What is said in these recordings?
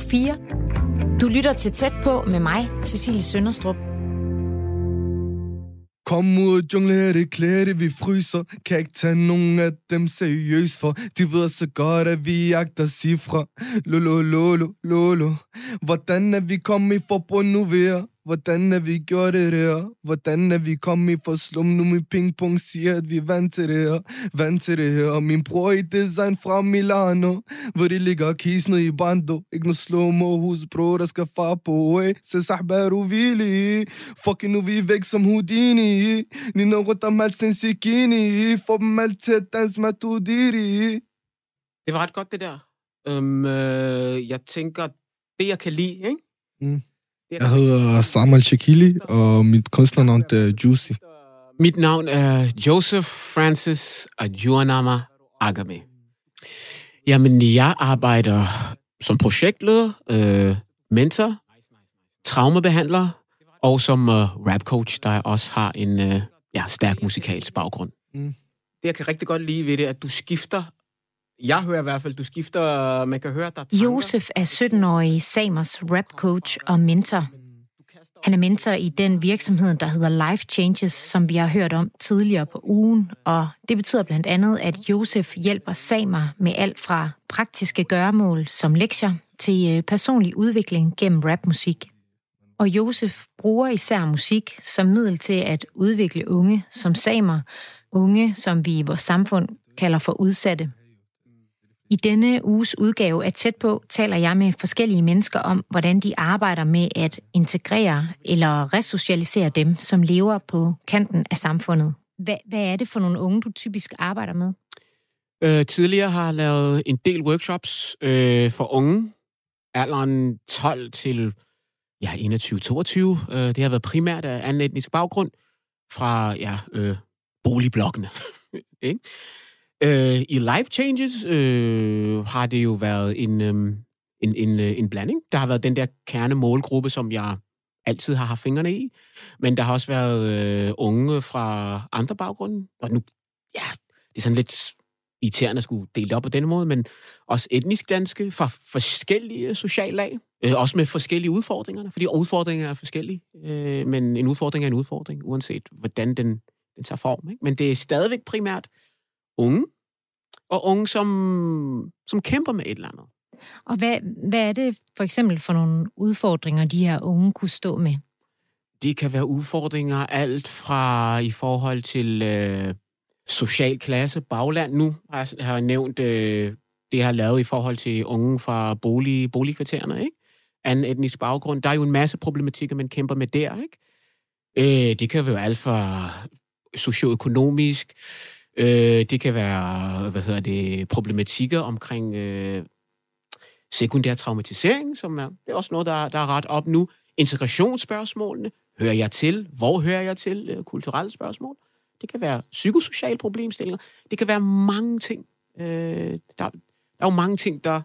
4. Du lytter til tæt på med mig, Cecilie Sønderstrup. Kom ud, jungle her, det klæde, vi fryser Kan ikke tage nogen af dem seriøst for De ved så godt, at vi jagter cifre Lolo, lolo, lolo Hvordan er vi kommet i forbrug nu ved Hvordan er vi gjort det der? Hvordan er vi kommet for slum? Nu min pingpong siger, at vi er vant til det her. Vant til det her. Og min bror i design fra Milano. Hvor de ligger kisen i bando. Ikke noget slow-mo hus, bro, der skal far på. Eh? Se sahbar uvili. Fucking nu vi er væk som Houdini. Nina rutter mal sin sikini. Få dem alt til at danse med tudiri. Det var ret godt, det der. Um, øh, jeg tænker, det jeg kan lide, ikke? Mm. Jeg hedder Samuel Shakili, og mit kunstnernavn er Juicy. Mit navn er Joseph Francis Adjuanama Agame. Jamen, jeg arbejder som projektleder, øh, mentor, traumebehandler og som øh, rapcoach, der også har en øh, ja, stærk musikalsk baggrund. Mm. Det, jeg kan rigtig godt lide ved det, at du skifter jeg hører i hvert fald, du skifter, man kan høre, der. Josef er 17-årig Samers rapcoach og mentor. Han er mentor i den virksomhed, der hedder Life Changes, som vi har hørt om tidligere på ugen, og det betyder blandt andet, at Josef hjælper samer med alt fra praktiske gøremål som lektier til øh, personlig udvikling gennem rapmusik. Og Josef bruger især musik som middel til at udvikle unge som samer, unge som vi i vores samfund kalder for udsatte. I denne uges udgave af Tæt på taler jeg med forskellige mennesker om, hvordan de arbejder med at integrere eller resocialisere dem, som lever på kanten af samfundet. Hvad, hvad er det for nogle unge, du typisk arbejder med? Øh, tidligere har jeg lavet en del workshops øh, for unge, alderen 12 til ja, 21-22. Øh, det har været primært af anden etnisk baggrund fra ja, øh, boligblokkene. ikke? Øh, I Life Changes øh, har det jo været en, øh, en, en, øh, en blanding. Der har været den der kernemålgruppe, som jeg altid har haft fingrene i. Men der har også været øh, unge fra andre baggrunde. Og nu, ja, det er sådan lidt irriterende at skulle dele det op på den måde, men også etnisk danske fra forskellige sociale lag. Øh, også med forskellige udfordringer, fordi udfordringer er forskellige. Øh, men en udfordring er en udfordring, uanset hvordan den, den tager form. Ikke? Men det er stadigvæk primært unge, og unge, som, som kæmper med et eller andet. Og hvad, hvad er det for eksempel for nogle udfordringer, de her unge kunne stå med? Det kan være udfordringer alt fra i forhold til øh, social klasse, bagland. Nu har jeg, har nævnt øh, det, jeg har lavet i forhold til unge fra bolig, boligkvartererne, ikke? Anden etnisk baggrund. Der er jo en masse problematikker, man kæmper med der, ikke? Øh, det kan være alt fra socioøkonomisk, Øh, det kan være, hvad hedder det, problematikker omkring øh, sekundær traumatisering, som er, det er også noget, der, der er ret op nu. Integrationsspørgsmålene. Hører jeg til? Hvor hører jeg til? Øh, kulturelle spørgsmål. Det kan være psykosociale problemstillinger. Det kan være mange ting. Øh, der, der er jo mange ting, der,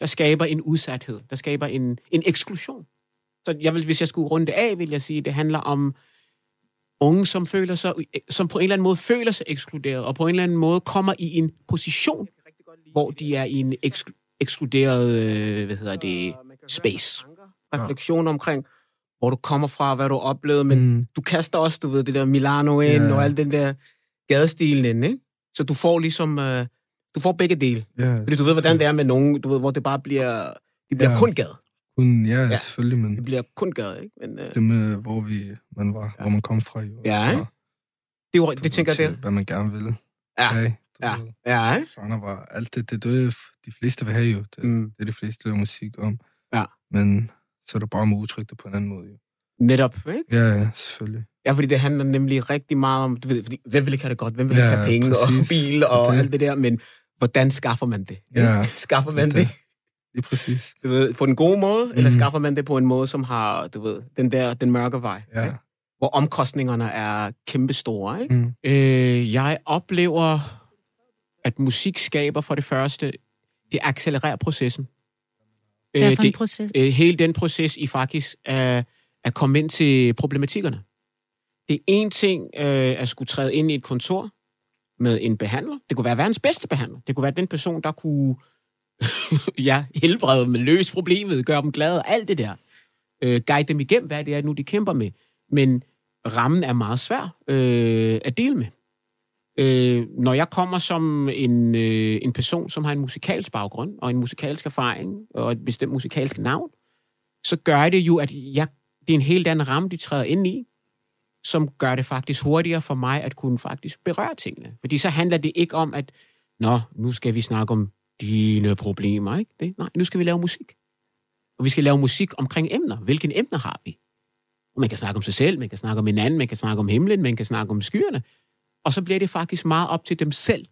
der skaber en udsathed. Der skaber en, en eksklusion. Så jeg vil, hvis jeg skulle runde af, vil jeg sige, at det handler om unge, som føler sig, som på en eller anden måde føler sig ekskluderet, og på en eller anden måde kommer i en position, hvor de er i en ekskl- ekskluderet, øh, hvad hedder det, space. Refleksion omkring, hvor du kommer fra, hvad du har oplevet, men mm. du kaster også, du ved, det der Milano ind, yeah. og al den der gadestilen ind, ikke? Så du får ligesom, uh, du får begge dele. Yeah. Fordi du ved, hvordan det er med nogen, du ved, hvor det bare bliver, det bliver yeah. kun gad. Kun, ja, ja, selvfølgelig, men... Det bliver kun gade, ikke? Men, uh... Det med, hvor, vi, man var, ja. hvor man kom fra, jo. Ja, så, det, var, det tænker jeg, det Hvad man gerne ville. Ja, okay, ja, ja, ikke? Sådan var alt det, det, det, de fleste vil have jo. Det, mm. det er de fleste, der musik om. Ja. Men så er det bare med udtryk det på en anden måde, jo. Netop, ikke? Ja, ja, selvfølgelig. Ja, fordi det handler nemlig rigtig meget om, du ved, fordi, hvem vil ikke have det godt, hvem vil ikke ja, have penge præcis. og bil og det. alt det der, men hvordan skaffer man det? Ja, skaffer man det? det? Lige præcis. Du ved, på den gode måde, mm. eller skaffer man det på en måde, som har, du ved, den der, den mørke vej. Ja. Ikke? Hvor omkostningerne er kæmpestore, ikke? Mm. Øh, jeg oplever, at musik skaber for det første, det accelererer processen. Hvad er for en proces? Øh, hele den proces i faktisk at, at komme ind til problematikkerne. Det er en ting øh, at skulle træde ind i et kontor med en behandler. Det kunne være verdens bedste behandler. Det kunne være den person, der kunne ja, helbrede dem, løse problemet, gøre dem glade, alt det der. Øh, guide dem igennem, hvad det er nu, de kæmper med. Men rammen er meget svær øh, at dele med. Øh, når jeg kommer som en, øh, en person, som har en musikalsk baggrund, og en musikalsk erfaring, og et bestemt musikalsk navn, så gør det jo, at jeg, det er en helt anden ramme, de træder ind i, som gør det faktisk hurtigere for mig at kunne faktisk berøre tingene. Fordi så handler det ikke om, at nå, nu skal vi snakke om dine problemer, ikke? Det, nej, nu skal vi lave musik. Og vi skal lave musik omkring emner. Hvilke emner har vi? Og man kan snakke om sig selv, man kan snakke om hinanden, man kan snakke om himlen, man kan snakke om skyerne. Og så bliver det faktisk meget op til dem selv.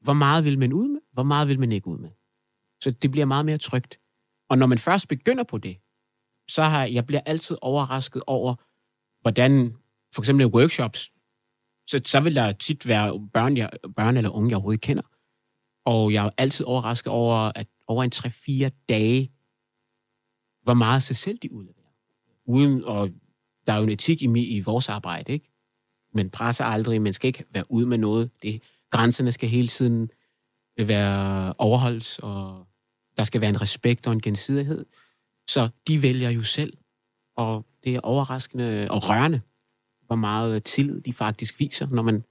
Hvor meget vil man ud med? Hvor meget vil man ikke ud med? Så det bliver meget mere trygt. Og når man først begynder på det, så har jeg bliver altid overrasket over, hvordan for eksempel workshops, så, så vil der tit være børn, jeg, børn eller unge, jeg overhovedet kender. Og jeg er altid overrasket over, at over en 3-4 dage, hvor meget sig selv de udleverer. Uden, og der er jo en etik i, i vores arbejde, ikke? Man presser aldrig, man skal ikke være ude med noget. Det, grænserne skal hele tiden være overholdt, og der skal være en respekt og en gensidighed. Så de vælger jo selv, og det er overraskende og rørende, hvor meget tillid de faktisk viser, når man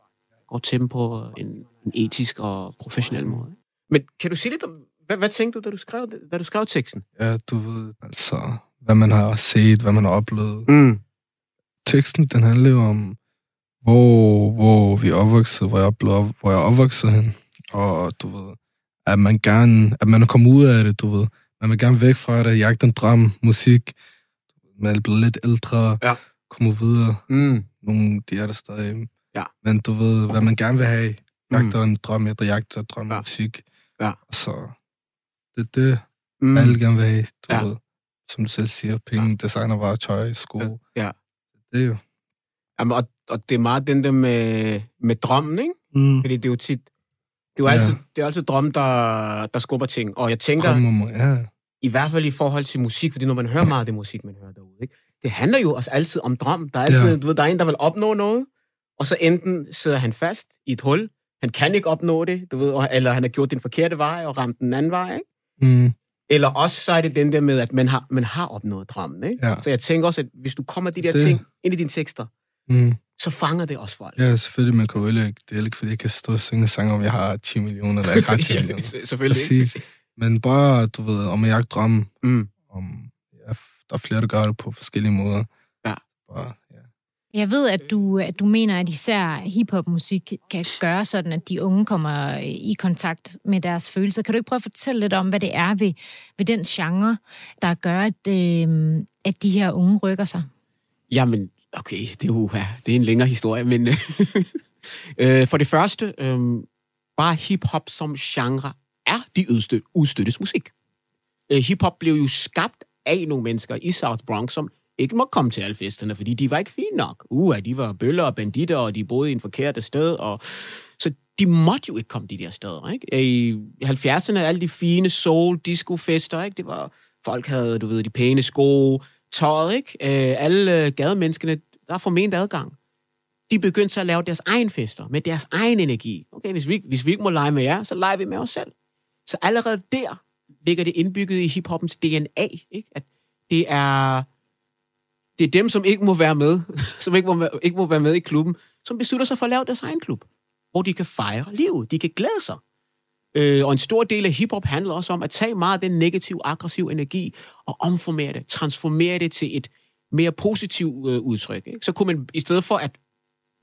går til dem på en, en etisk og professionel måde. Men kan du sige lidt om, hvad, hvad tænkte du, da du skrev, da du skrev teksten? Ja, du ved, altså, hvad man har set, hvad man har oplevet. Mm. Teksten, den handler jo om, hvor, hvor vi er opvokset, hvor jeg, er blevet, hvor jeg er opvokset hen. Og du ved, at man gerne, at man er kommet ud af det, du ved. Man vil gerne væk fra det, jagte en drøm, musik. Man er blevet lidt ældre, Ja. komme videre. Mm. Nogle, de er der stadig. Ja. Men du ved, hvad man gerne vil have. Jagter en drøm, jeg jagter en drøm Ja. musik. Ja. Så det er det, Mm. mm. alle gerne vil have. Du Ja. ved, som du selv siger, penge, ja. designervarer, tøj, sko. Ja. Det er jo... Jamen, og, og det er meget den der med, med drømmen, ikke? Mm. Fordi det er jo tit... Det er jo Ja. altid, det er altid drømme, der, der skubber ting. Og jeg tænker, mig, ja. i hvert fald i forhold til musik, fordi når man hører meget af det musik, man hører derude, ikke? det handler jo også altid om drøm. Der er altid, Ja. du ved, der er en, der vil opnå noget, og så enten sidder han fast i et hul, han kan ikke opnå det, du ved, eller han har gjort den forkerte vej og ramt den anden vej, ikke? Mm. Eller også så er det den der med, at man har, man har opnået drømmen, ikke? Ja. Så jeg tænker også, at hvis du kommer de der Det- ting ind i dine tekster, Mm. så fanger det også folk. Ja, selvfølgelig, man kan jo ikke, det er ikke, fordi jeg kan stå og synge sange om, jeg har 10 millioner, eller jeg har 10 millioner. ja, selvfølgelig. ikke? Præcis. Men bare, du ved, om jagte drømme, Mm. om, ja, der er flere, der gør det på forskellige måder. Ja. Bare, ja. Jeg ved, at du, at du mener, at især hiphop-musik kan gøre sådan, at de unge kommer øh, i kontakt med deres følelser. Kan du ikke prøve at fortælle lidt om, hvad det er ved, ved den genre, der gør, at, øh, at de her unge rykker sig? Jamen, okay, det er jo det er en længere historie, men øh, for det første, øh, bare hiphop som genre er de udstø- udstøttes musik. Øh, blev jo skabt af nogle mennesker i South Bronx, som ikke må komme til alle festerne, fordi de var ikke fine nok. Uh, de var bøller og banditter, og de boede i en forkert sted, og så de måtte jo ikke komme de der steder, ikke? I 70'erne, alle de fine soul, disco-fester, ikke? Det var, folk havde, du ved, de pæne sko, tøjet, ikke? Øh, alle øh, gademenneskene, der er forment adgang. De begyndte så at lave deres egen fester, med deres egen energi. Okay, hvis vi, hvis vi ikke må lege med jer, så leger vi med os selv. Så allerede der ligger det indbygget i hiphoppens DNA, ikke? At det er, det er dem, som ikke må være med, som ikke må, ikke må være med i klubben, som beslutter sig for at lave deres egen klub, hvor de kan fejre livet, de kan glæde sig. Øh, og en stor del af hiphop handler også om at tage meget af den negative, aggressive energi og omformere det, transformere det til et mere positivt øh, udtryk. Ikke? Så kunne man, i stedet for at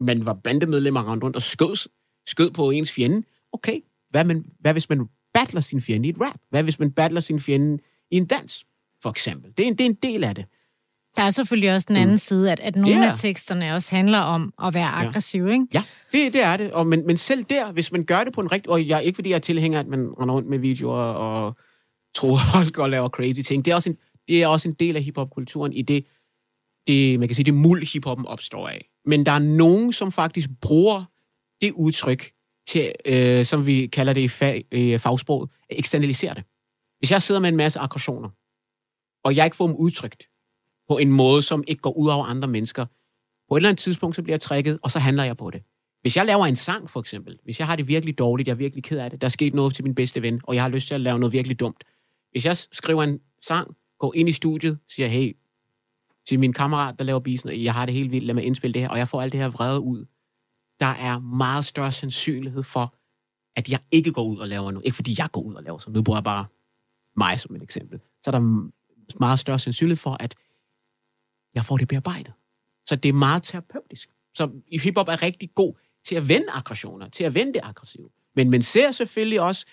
man var bandemedlemmer rundt rundt og skød, skød på ens fjende, okay, hvad, man, hvad hvis man battler sin fjende i et rap? Hvad hvis man battler sin fjende i en dans, for eksempel? Det er en, det er en del af det. Der er selvfølgelig også den anden mm. side, at, at nogle Ja. af teksterne også handler om at være aggressiv, ikke? Ja, det, det er det. Og, men, men selv der, hvis man gør det på en rigtig... Og jeg, ikke fordi jeg er tilhænger, at man render rundt med videoer og tror folk og laver crazy ting. Det er også en, det er også en del af hiphop-kulturen i det, det, man kan sige, det muld hiphoppen opstår af. Men der er nogen, som faktisk bruger det udtryk til, øh, som vi kalder det i, fag, i fagsproget, at eksternalisere det. Hvis jeg sidder med en masse aggressioner, og jeg ikke får dem udtrykt på en måde, som ikke går ud over andre mennesker, på et eller andet tidspunkt, så bliver jeg trækket, og så handler jeg på det. Hvis jeg laver en sang, for eksempel, hvis jeg har det virkelig dårligt, jeg er virkelig ked af det, der er sket noget til min bedste ven, og jeg har lyst til at lave noget virkelig dumt. Hvis jeg skriver en sang, går ind i studiet, siger, hey, til min kammerat, der laver bisen, jeg har det helt vildt, lad mig indspille det her, og jeg får alt det her vrede ud. Der er meget større sandsynlighed for, at jeg ikke går ud og laver noget. Ikke fordi jeg går ud og laver sådan Nu bruger jeg bare mig som et eksempel. Så er der meget større sandsynlighed for, at jeg får det bearbejdet. Så det er meget terapeutisk. Så hiphop er rigtig god til at vende aggressioner, til at vende det aggressive. Men man ser selvfølgelig også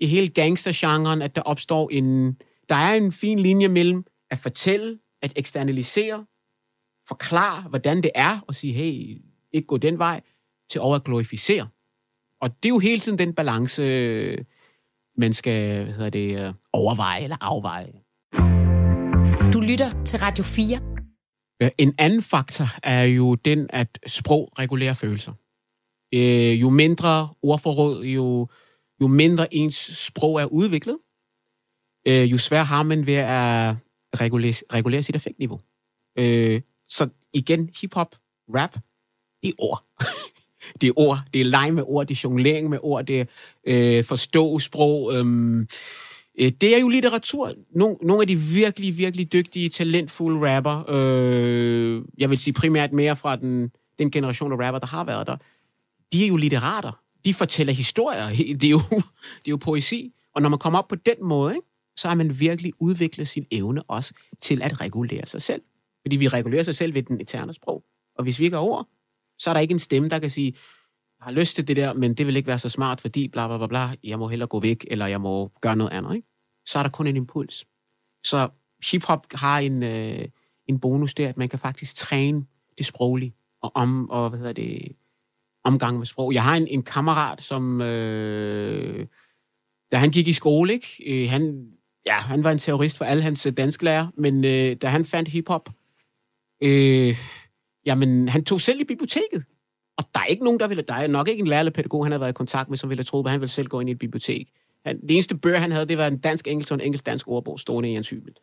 i hele gangstergenren, at der opstår en... Der er en fin linje mellem at fortælle, at eksternalisere, forklare, hvordan det er, og sige, hey, ikke gå den vej, til over at glorificere. Og det er jo hele tiden den balance, man skal hvad hedder det, øh, overveje eller afveje. Du lytter til Radio 4. Øh, en anden faktor er jo den, at sprog regulerer følelser. Øh, jo mindre ordforråd, jo, jo mindre ens sprog er udviklet, øh, jo sværere har man ved at regulere, regulere sit effektniveau. Øh, så igen, hiphop, rap, det er ord. det er ord, det er leg med ord, det er jonglering med ord, det er øh, forstå sprog. Øh, Øh, det er jo litteratur. Nogle, nogle af de virkelig, virkelig dygtige, talentfulde rapper, øh, jeg vil sige primært mere fra den, den generation af rapper, der har været der, de er jo litterater. De fortæller historier. Det er jo, det er jo poesi. Og når man kommer op på den måde, ikke, så har man virkelig udviklet sin evne også til at regulere sig selv. Fordi vi regulerer sig selv ved den eterne sprog. Og hvis vi ikke har ord, så er der ikke en stemme, der kan sige, har lyst til det der, men det vil ikke være så smart, fordi bla bla bla bla, jeg må hellere gå væk, eller jeg må gøre noget andet. Ikke? Så er der kun en impuls. Så hiphop har en, øh, en bonus der, at man kan faktisk træne det sproglige, og, om, og hvad hedder det, omgang med sprog. Jeg har en, en kammerat, som, øh, da han gik i skole, ikke? Øh, han, ja, han var en terrorist for alle hans øh, dansklærer, men øh, da han fandt hiphop, øh, jamen, han tog selv i biblioteket. Og der er ikke nogen, der ville, der er nok ikke en lærer eller pædagog, han har været i kontakt med, som ville have troet, at han ville selv gå ind i et bibliotek. Han, det eneste bøger, han havde, det var en dansk-engelsk og en engelsk-dansk ordbog, stående i hans hybel.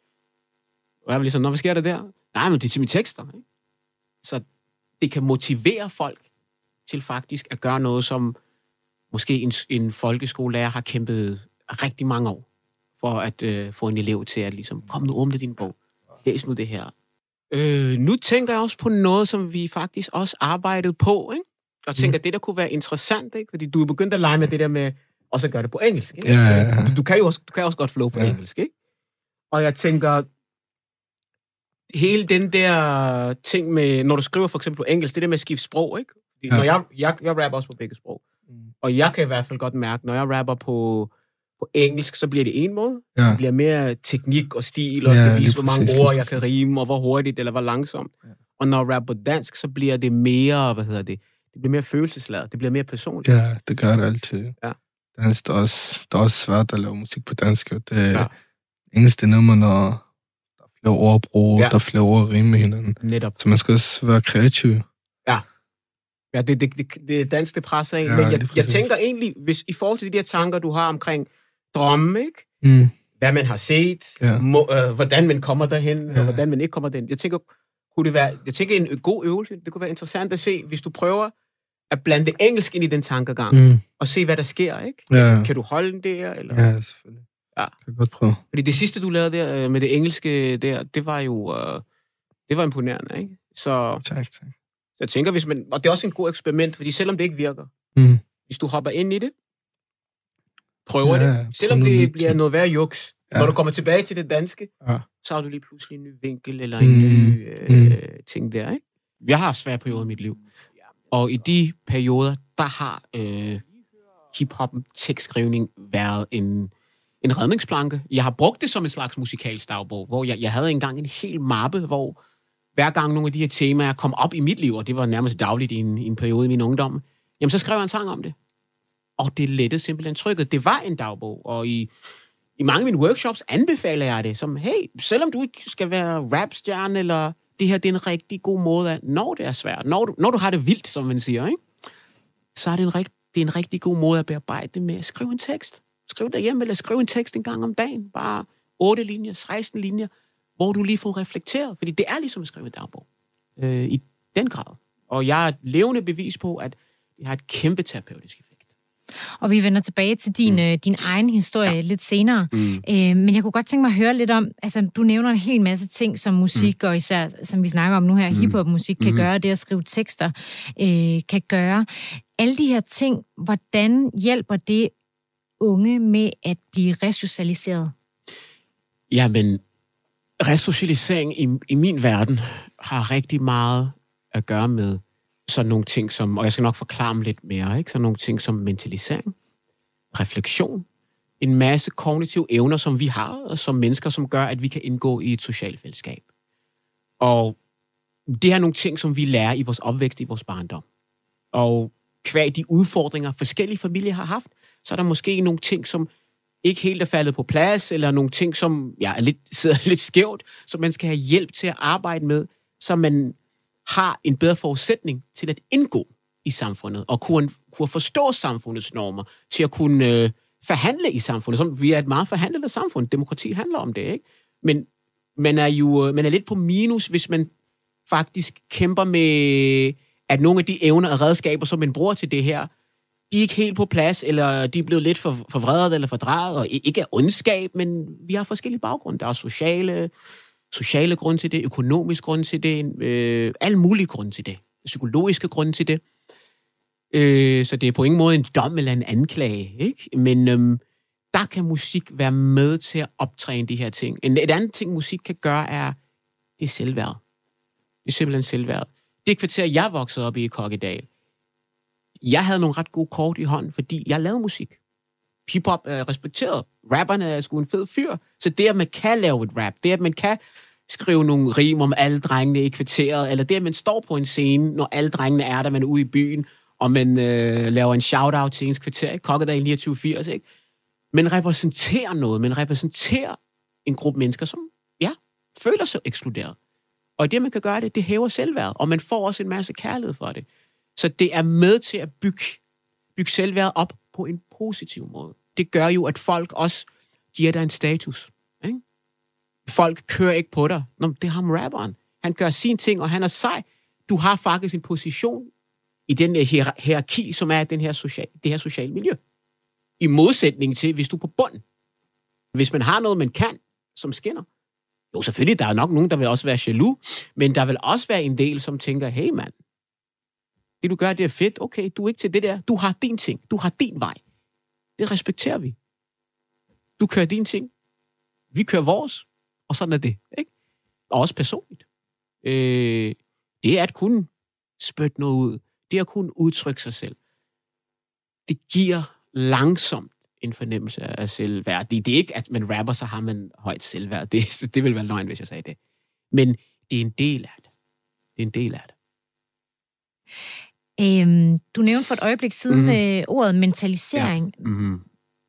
Og jeg var ligesom, hvad sker der der? Nej, men det er til mine tekster. Ikke? Så det kan motivere folk til faktisk at gøre noget, som måske en, en folkeskolelærer har kæmpet rigtig mange år, for at øh, få en elev til at ligesom, kom nu åbne din bog, læs nu det her, Øh, nu tænker jeg også på noget, som vi faktisk også arbejdede på, ikke? Og tænker, mm. det der kunne være interessant, ikke? Fordi du er begyndt at lege med det der med, også at gøre det på engelsk, ikke? Ja, ja, ja. Du, du, kan jo også, du kan også godt flow på ja. engelsk, ikke? Og jeg tænker, hele den der ting med, når du skriver for eksempel på engelsk, det der med at skifte sprog, ikke? Ja. Når jeg, jeg, jeg rapper også på begge sprog. Mm. Og jeg kan i hvert fald godt mærke, når jeg rapper på på engelsk, så bliver det en måde. Ja. Det bliver mere teknik og stil, og ja, skal vise, hvor mange præcis. ord jeg kan rime, og hvor hurtigt eller hvor langsomt. Ja. Og når jeg rapper på dansk, så bliver det mere, hvad hedder det, det bliver mere følelsesladet, det bliver mere personligt. Ja, det gør det altid. Ja. Dansk, det er også, det er også svært at lave musik på dansk. Det er ja. engelsk, det er når der er flere ordbrug, ja. der er flere ord at rime med hinanden. Netop. Så man skal også være kreativ. Ja. Ja, det, det, det, det dansk, det presser ind. Ja, Men jeg, jeg tænker egentlig, hvis i forhold til de der tanker, du har omkring drømme, ikke? Mm. Hvad man har set, ja. må, øh, hvordan man kommer derhen, ja. og hvordan man ikke kommer derhen. Jeg tænker, kunne det være, jeg tænker en god øvelse, det kunne være interessant at se, hvis du prøver at blande engelsk ind i den tankegang, mm. og se, hvad der sker, ikke? Ja. Kan du holde den der? Eller? Ja, selvfølgelig. Ja. Jeg kan godt prøve. Fordi det sidste, du lavede der øh, med det engelske der, det var jo, uh, det var imponerende, ikke? Så, tak, tak. jeg tænker, hvis man, og det er også en god eksperiment, fordi selvom det ikke virker, mm. hvis du hopper ind i det, prøver ja, det, selvom det bliver noget værre juks. Ja. Når du kommer tilbage til det danske, ja. så har du lige pludselig en ny vinkel eller en mm. ny øh, mm. ting der. Ikke? Jeg har haft svære perioder i mit liv. Og i de perioder, der har øh, hip-hop tekstskrivning været en, en redningsplanke. Jeg har brugt det som en slags musikalsk dagbog, hvor jeg, jeg havde engang en hel mappe, hvor hver gang nogle af de her temaer kom op i mit liv, og det var nærmest dagligt i en, i en periode i min ungdom, jamen så skrev jeg en sang om det og det lettede simpelthen trykket. Det var en dagbog, og i, i mange af mine workshops anbefaler jeg det som, hey, selvom du ikke skal være rapstjerne, eller det her det er en rigtig god måde, at når det er svært, når du, når du har det vildt, som man siger, ikke? så er det en, rigt, det er en rigtig god måde at bearbejde det med at skrive en tekst. Skriv derhjemme, eller skriv en tekst en gang om dagen. Bare 8 linjer, 16 linjer, hvor du lige får reflekteret. Fordi det er ligesom at skrive en dagbog. Øh, I den grad. Og jeg er et levende bevis på, at Det har et kæmpe terapeutisk effekt. Og vi vender tilbage til din, mm. øh, din egen historie ja. lidt senere. Mm. Øh, men jeg kunne godt tænke mig at høre lidt om, altså du nævner en hel masse ting, som musik, mm. og især som vi snakker om nu her, mm. hiphop-musik kan mm. gøre, det at skrive tekster øh, kan gøre. Alle de her ting, hvordan hjælper det unge med at blive resocialiseret? Jamen, resocialisering i, i min verden har rigtig meget at gøre med sådan nogle ting som, og jeg skal nok forklare dem lidt mere, ikke? sådan nogle ting som mentalisering, refleksion, en masse kognitive evner, som vi har som mennesker, som gør, at vi kan indgå i et socialt fællesskab. Og det er nogle ting, som vi lærer i vores opvækst, i vores barndom. Og kvæg de udfordringer, forskellige familier har haft, så er der måske nogle ting, som ikke helt er faldet på plads, eller nogle ting, som ja, er lidt, sidder lidt skævt, som man skal have hjælp til at arbejde med, så man har en bedre forudsætning til at indgå i samfundet, og kunne, kunne forstå samfundets normer, til at kunne øh, forhandle i samfundet. Som vi er et meget forhandlende samfund. Demokrati handler om det, ikke? Men man er jo øh, man er lidt på minus, hvis man faktisk kæmper med, at nogle af de evner og redskaber, som man bruger til det her, de er ikke helt på plads, eller de er blevet lidt for, forvredet eller fordrejet, og ikke af ondskab, men vi har forskellige baggrunde. Der er sociale, sociale grunde til det, økonomiske grunde til det, øh, alle mulige grunde til det, psykologiske grunde til det. Øh, så det er på ingen måde en dom eller en anklage, ikke? Men øhm, der kan musik være med til at optræne de her ting. En, et andet ting, musik kan gøre, er, det er selvværd. Det er simpelthen selvværd. Det kvarter, jeg voksede op i i Kokkedal, jeg havde nogle ret gode kort i hånden, fordi jeg lavede musik hiphop er respekteret. Rapperne er sgu en fed fyr. Så det, at man kan lave et rap, det, at man kan skrive nogle rim om alle drengene i kvarteret, eller det, at man står på en scene, når alle drengene er der, man er ude i byen, og man øh, laver en shout-out til ens kvarter, Kokkedal 2980, ikke? Men repræsenterer noget, men repræsenterer en gruppe mennesker, som, ja, føler sig ekskluderet. Og det, man kan gøre det, det hæver selvværd, og man får også en masse kærlighed for det. Så det er med til at bygge, bygge selvværd op på en positiv måde. Det gør jo, at folk også giver dig en status. Ikke? Folk kører ikke på dig. Nå, det er ham rapperen. Han gør sin ting, og han er sej. Du har faktisk en position i den her hierarki, som er den her social, det her sociale miljø. I modsætning til, hvis du er på bunden. Hvis man har noget, man kan, som skinner. Jo, selvfølgelig, der er nok nogen, der vil også være jaloux, men der vil også være en del, som tænker, hey mand, det du gør, det er fedt. Okay, du er ikke til det der. Du har din ting. Du har din vej. Det respekterer vi. Du kører din ting. Vi kører vores. Og sådan er det. Ikke? Og også personligt. Øh, det er at kunne spytte noget ud. Det er at kunne udtrykke sig selv. Det giver langsomt en fornemmelse af selvværd. Det, det er ikke, at man rapper, så har man højt selvværd. Det, det vil være løgn, hvis jeg sagde det. Men det er en del af det. Det er en del af det. Øhm, du nævnte for et øjeblik siden mm-hmm. øh, ordet mentalisering. Ja. Mm-hmm.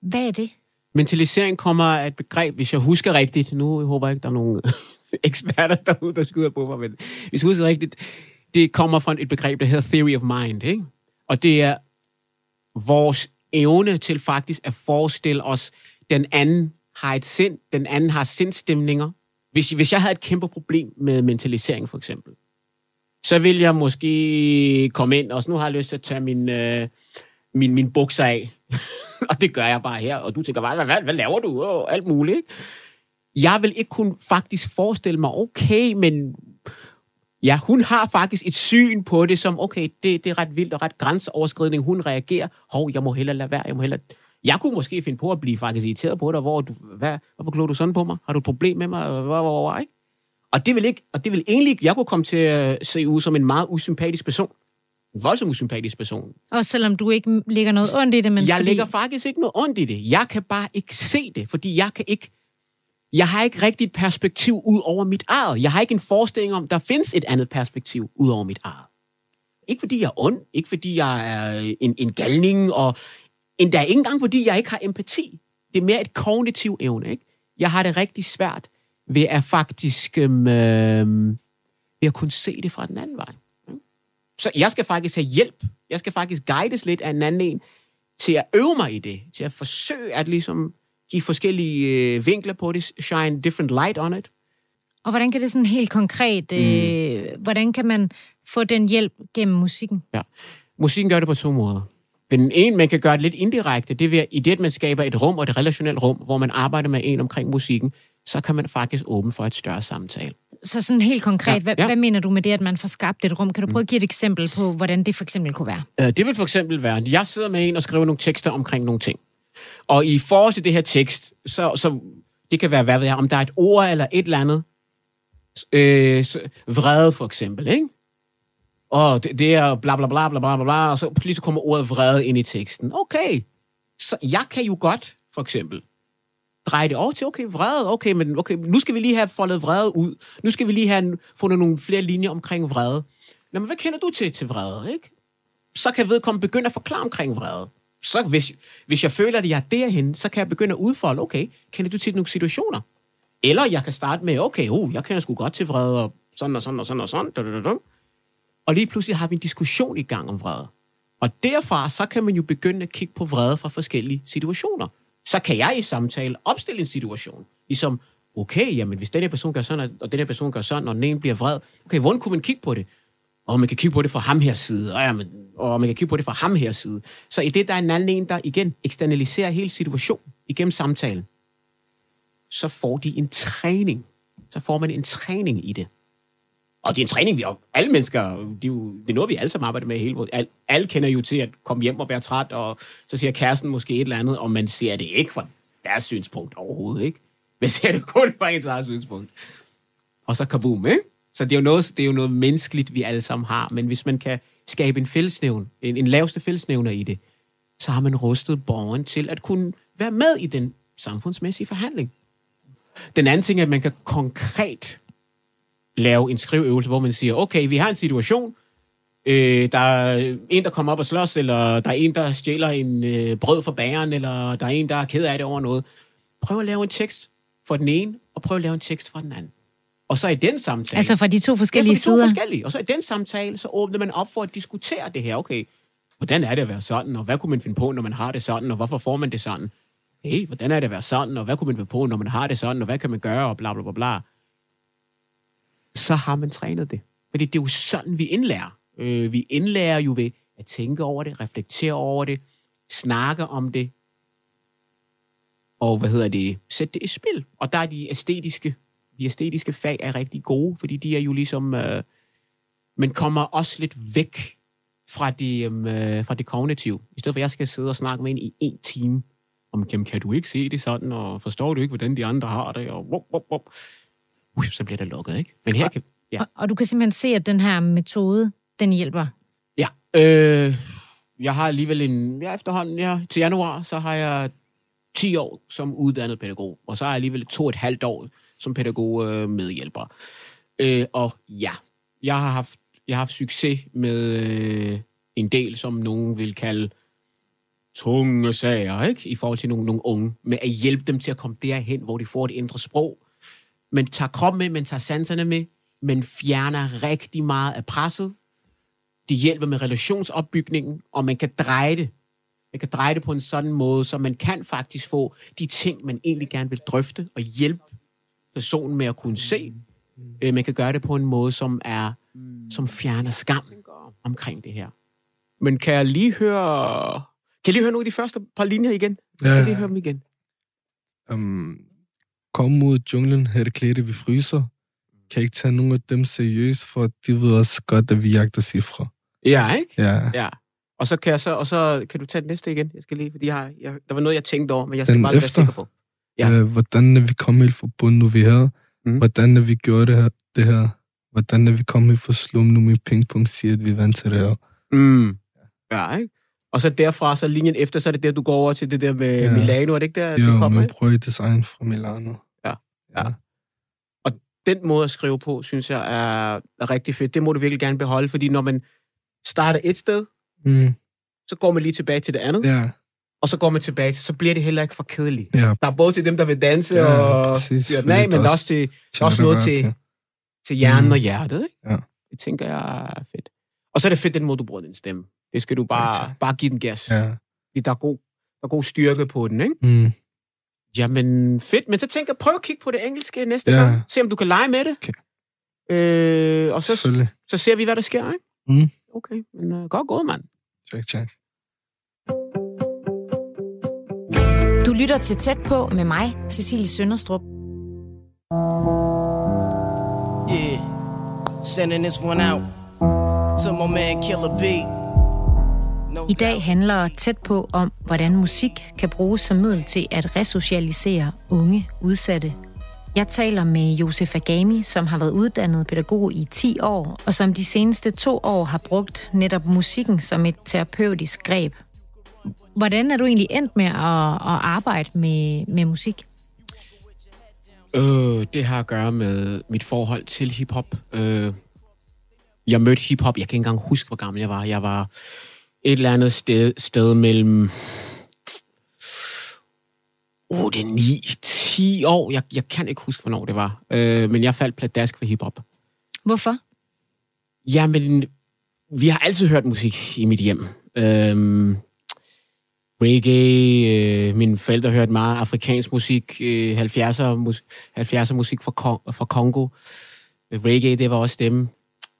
Hvad er det? Mentalisering kommer af et begreb, hvis jeg husker rigtigt. Nu håber jeg ikke, der er nogen eksperter derude, der skyder på mig, men hvis jeg husker rigtigt, det kommer fra et begreb, der hedder theory of mind. Ikke? Og det er vores evne til faktisk at forestille os, den anden har et sind, den anden har sindstemninger. Hvis, hvis jeg havde et kæmpe problem med mentalisering, for eksempel, så vil jeg måske komme ind, og så nu har jeg lyst til at tage min, øh, min, min bukser af. og det gør jeg bare her. Og du tænker, hvad, hvad, hvad laver du? Og alt muligt. Ikke? Jeg vil ikke kunne faktisk forestille mig, okay, men ja, hun har faktisk et syn på det, som, okay, det, det er ret vildt og ret grænseoverskridende. Hun reagerer, hov, jeg må hellere lade være, jeg må hellere... Jeg kunne måske finde på at blive faktisk irriteret på dig, hvor du, hvad, hvorfor klog du sådan på mig? Har du et problem med mig? Hvor, hvor, hvor, ikke? Og det vil, ikke, og det vil egentlig, jeg kunne komme til at se ud som en meget usympatisk person. En voldsomt usympatisk person. Og selvom du ikke lægger noget ondt i det, men Jeg fordi... lægger faktisk ikke noget ondt i det. Jeg kan bare ikke se det, fordi jeg kan ikke... Jeg har ikke rigtigt et perspektiv ud over mit eget. Jeg har ikke en forestilling om, der findes et andet perspektiv ud over mit eget. Ikke fordi jeg er ond, ikke fordi jeg er en, en galning, og endda ikke engang fordi jeg ikke har empati. Det er mere et kognitiv evne. Ikke? Jeg har det rigtig svært ved at faktisk øhm, øh, ved at kunne se det fra den anden vej. Så jeg skal faktisk have hjælp. Jeg skal faktisk guides lidt af en anden en til at øve mig i det, til at forsøge at ligesom give forskellige øh, vinkler på det, shine different light on it. Og hvordan kan det sådan helt konkret, øh, mm. hvordan kan man få den hjælp gennem musikken? Ja. Musikken gør det på to måder. Den ene, man kan gøre det lidt indirekte, det er ved, i det, at man skaber et rum og et relationelt rum, hvor man arbejder med en omkring musikken, så kan man faktisk åbne for et større samtale. Så sådan helt konkret, Ja, hvad, ja. hvad mener du med det, at man får skabt et rum? Kan du prøve at give et eksempel på, hvordan det for eksempel kunne være? Øh, Det vil for eksempel være, at jeg sidder med en og skriver nogle tekster omkring nogle ting. Og i forhold til det her tekst, så, så det kan være, hvad ved jeg, om der er et ord eller et eller andet. Øh, så, vrede for eksempel, ikke? Og det, det er bla bla bla bla bla bla og så pludselig kommer ordet vrede ind i teksten. Okay, så jeg kan jo godt, for eksempel, dreje det over til, okay, vrede, okay, men okay, nu skal vi lige have foldet vrede ud. Nu skal vi lige have fundet nogle flere linjer omkring vrede. Nå, men hvad kender du til til vrede, ikke? så kan vedkommende begynde at forklare omkring vrede. Så hvis, hvis jeg føler, at jeg er derhen, så kan jeg begynde at udfolde, okay, kender du til nogle situationer? Eller jeg kan starte med, okay, oh, jeg kender sgu godt til vrede, og sådan og sådan og sådan og sådan. Da, da, da, da. Og lige pludselig har vi en diskussion i gang om vrede. Og derfra, så kan man jo begynde at kigge på vrede fra forskellige situationer. Så kan jeg i samtale opstille en situation, ligesom, okay, jamen hvis den her person gør sådan, og den her person gør sådan, og den ene bliver vred, okay, hvordan kunne man kigge på det? og man kan kigge på det fra ham her side, og, ja, men, og man kan kigge på det fra ham her side. Så i det, der er en anden en, der igen eksternaliserer hele situationen igennem samtalen, så får de en træning. Så får man en træning i det. Og det er en træning, vi jo, alle mennesker, det er, jo, det er noget, vi alle sammen arbejder med hele vores. Alle kender jo til at komme hjem og være træt, og så siger kæresten måske et eller andet, og man ser det ikke fra deres synspunkt overhovedet, ikke? Man ser det kun fra ens eget synspunkt. Og så kaboom, ikke? Så det er, jo noget, det er jo noget menneskeligt, vi alle sammen har. Men hvis man kan skabe en fællesnævn, en, en laveste fællesnævner i det, så har man rustet borgeren til at kunne være med i den samfundsmæssige forhandling. Den anden ting er, at man kan konkret lave en skriveøvelse, hvor man siger, okay, vi har en situation, øh, der er en, der kommer op og slås, eller der er en, der stjæler en øh, brød fra bageren, eller der er en, der er ked af det over noget. Prøv at lave en tekst for den ene, og prøv at lave en tekst for den anden. Og så i den samtale... Altså fra de to Ja, forskellige for de to sider? forskellige. Og så i den samtale, så åbner man op for at diskutere det her. Okay, hvordan er det at være sådan, og hvad kunne man finde på, når man har det sådan, og hvorfor får man det sådan? Hey, hvordan er det at være sådan, og hvad kunne man finde på, når man har det sådan, og hvad kan man gøre, og bla bla bla bla. Så har man trænet det. Fordi det er jo sådan, vi indlærer. Øh, vi indlærer jo ved at tænke over det, reflektere over det, snakke om det, og hvad hedder det, sætte det i spil. Og der er de æstetiske, de æstetiske fag er rigtig gode, fordi de er jo ligesom, øh, men kommer også lidt væk fra det, øhm, øh, fra det kognitive. I stedet for, at jeg skal sidde og snakke med en i en time, om, jamen, kan du ikke se det sådan, og forstår du ikke, hvordan de andre har det, og wup, wup, wup. Ui, så bliver det lukket, ikke? Men her kan... Ja. Og, og du kan simpelthen se, at den her metode, den hjælper. Ja, øh, jeg har alligevel en... Ja, efterhånden, ja, til januar, så har jeg 10 år som uddannet pædagog, og så har jeg alligevel to og et halvt år som pædagog øh, medhjælper. Øh, og ja, jeg har haft, jeg har haft succes med øh, en del, som nogen vil kalde tunge sager, ikke? I forhold til nogle, nogle unge, med at hjælpe dem til at komme derhen, hvor de får et indre sprog. Man tager kroppen med, man tager sanserne med, men fjerner rigtig meget af presset. Det hjælper med relationsopbygningen, og man kan dreje det. Man kan dreje det på en sådan måde, så man kan faktisk få de ting, man egentlig gerne vil drøfte, og hjælpe personen med at kunne se. Øh, Man kan gøre det på en måde, som er som fjerner skam omkring det her. Men kan jeg lige høre... Kan jeg lige høre nogle af de første par linjer igen? Jeg skal Ja. lige høre dem igen. Um, kom ud i junglen, her er det klæde, vi fryser. Kan ikke tage nogen af dem seriøst, for de ved også godt, at vi jagter cifre. Ja, ikke? Ja. Ja. Og så kan, jeg så, og så kan du tage den næste igen. Jeg skal lige, fordi jeg, har- jeg, der var noget, jeg tænkte over, men jeg skal Den bare være efter? sikker på. Ja. Uh, hvordan vi kommet helt fra bunden, nu vi her? Mm. Hvordan vi gjort det her? Det her? Hvordan vi kommet helt fra slum, nu min pingpong siger, at vi vant til det her? Mm. Ja, ikke? Og så derfra, så linjen efter, så er det der, du går over til det der med ja. Ja. Milano, er det ikke der, Jo, det kommer, bror i design fra Milano. Ja. Ja. Den måde at skrive på, synes jeg er, er rigtig fedt. Det må du virkelig gerne beholde, fordi når man starter et sted, Mm. så går man lige tilbage til det andet, Ja, og så går man tilbage til, så bliver det heller ikke for kedeligt. ja. Der er både til dem, der vil danse Ja, og Fordi af, men også til, der også noget til, til hjernen mm. og hjertet. Ikke? Ja. Det tænker jeg er fedt. Og så er det fedt, den måde, du bruger din stemme. Det skal du bare, bare give den gas. Ja. Der er, god, der er god styrke på den, ikke? Mm. Jamen, fedt. Men så tænker jeg, prøv at kigge på det engelske næste Ja. gang. Se, om du kan lege med det. Okay. Øh, og så, så ser vi, hvad der sker, ikke? Mm. Okay, men uh, godt gået, mand. Check, check. Du lytter til Tæt på med mig, Cecilie Sønderstrup. Yeah, sending this one out to my man Killer B. I dag handler Tæt på om, hvordan musik kan bruges som middel til at resocialisere unge udsatte. Jeg taler med Josef Agami, som har været uddannet pædagog i 10 år, og som de seneste to år har brugt netop musikken som et terapeutisk greb. Hvordan er du egentlig endt med at, at arbejde med, med musik? Øh, det har at gøre med mit forhold til hiphop. Øh, jeg mødte hiphop, jeg kan ikke engang huske, hvor gammel jeg var. Jeg var et eller andet sted, sted mellem... Oh, det er 9-10 år. Jeg, jeg kan ikke huske, hvornår det var. Øh, men jeg faldt pladask for hiphop. Hvorfor? Jamen, vi har altid hørt musik i mit hjem. Øhm, reggae, øh, mine forældre hørte meget afrikansk musik, øh, 70'er, mus, 70'er musik fra, Kon- fra Kongo. Øh, Reggae, det var også dem.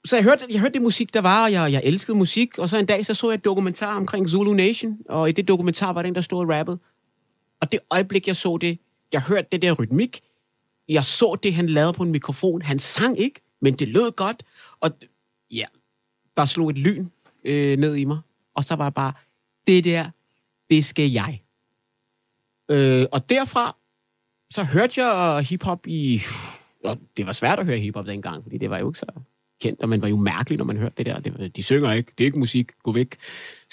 Så jeg hørte, jeg hørte det musik, der var, og jeg, jeg elskede musik. Og så en dag, så så jeg et dokumentar omkring Zulu Nation, og i det dokumentar var den, en, der stod og rappede. Og det øjeblik, jeg så det, jeg hørte det der rytmik, jeg så det, han lavede på en mikrofon. Han sang ikke, men det lød godt. Og ja, der slog et lyn øh, ned i mig. Og så var jeg bare, det der, det skal jeg. Øh, og derfra, så hørte jeg øh, hiphop i... Og det var svært at høre hiphop dengang, fordi det var jo ikke så kendt, og man var jo mærkelig, når man hørte det der. Det, de synger ikke, det er ikke musik, gå væk,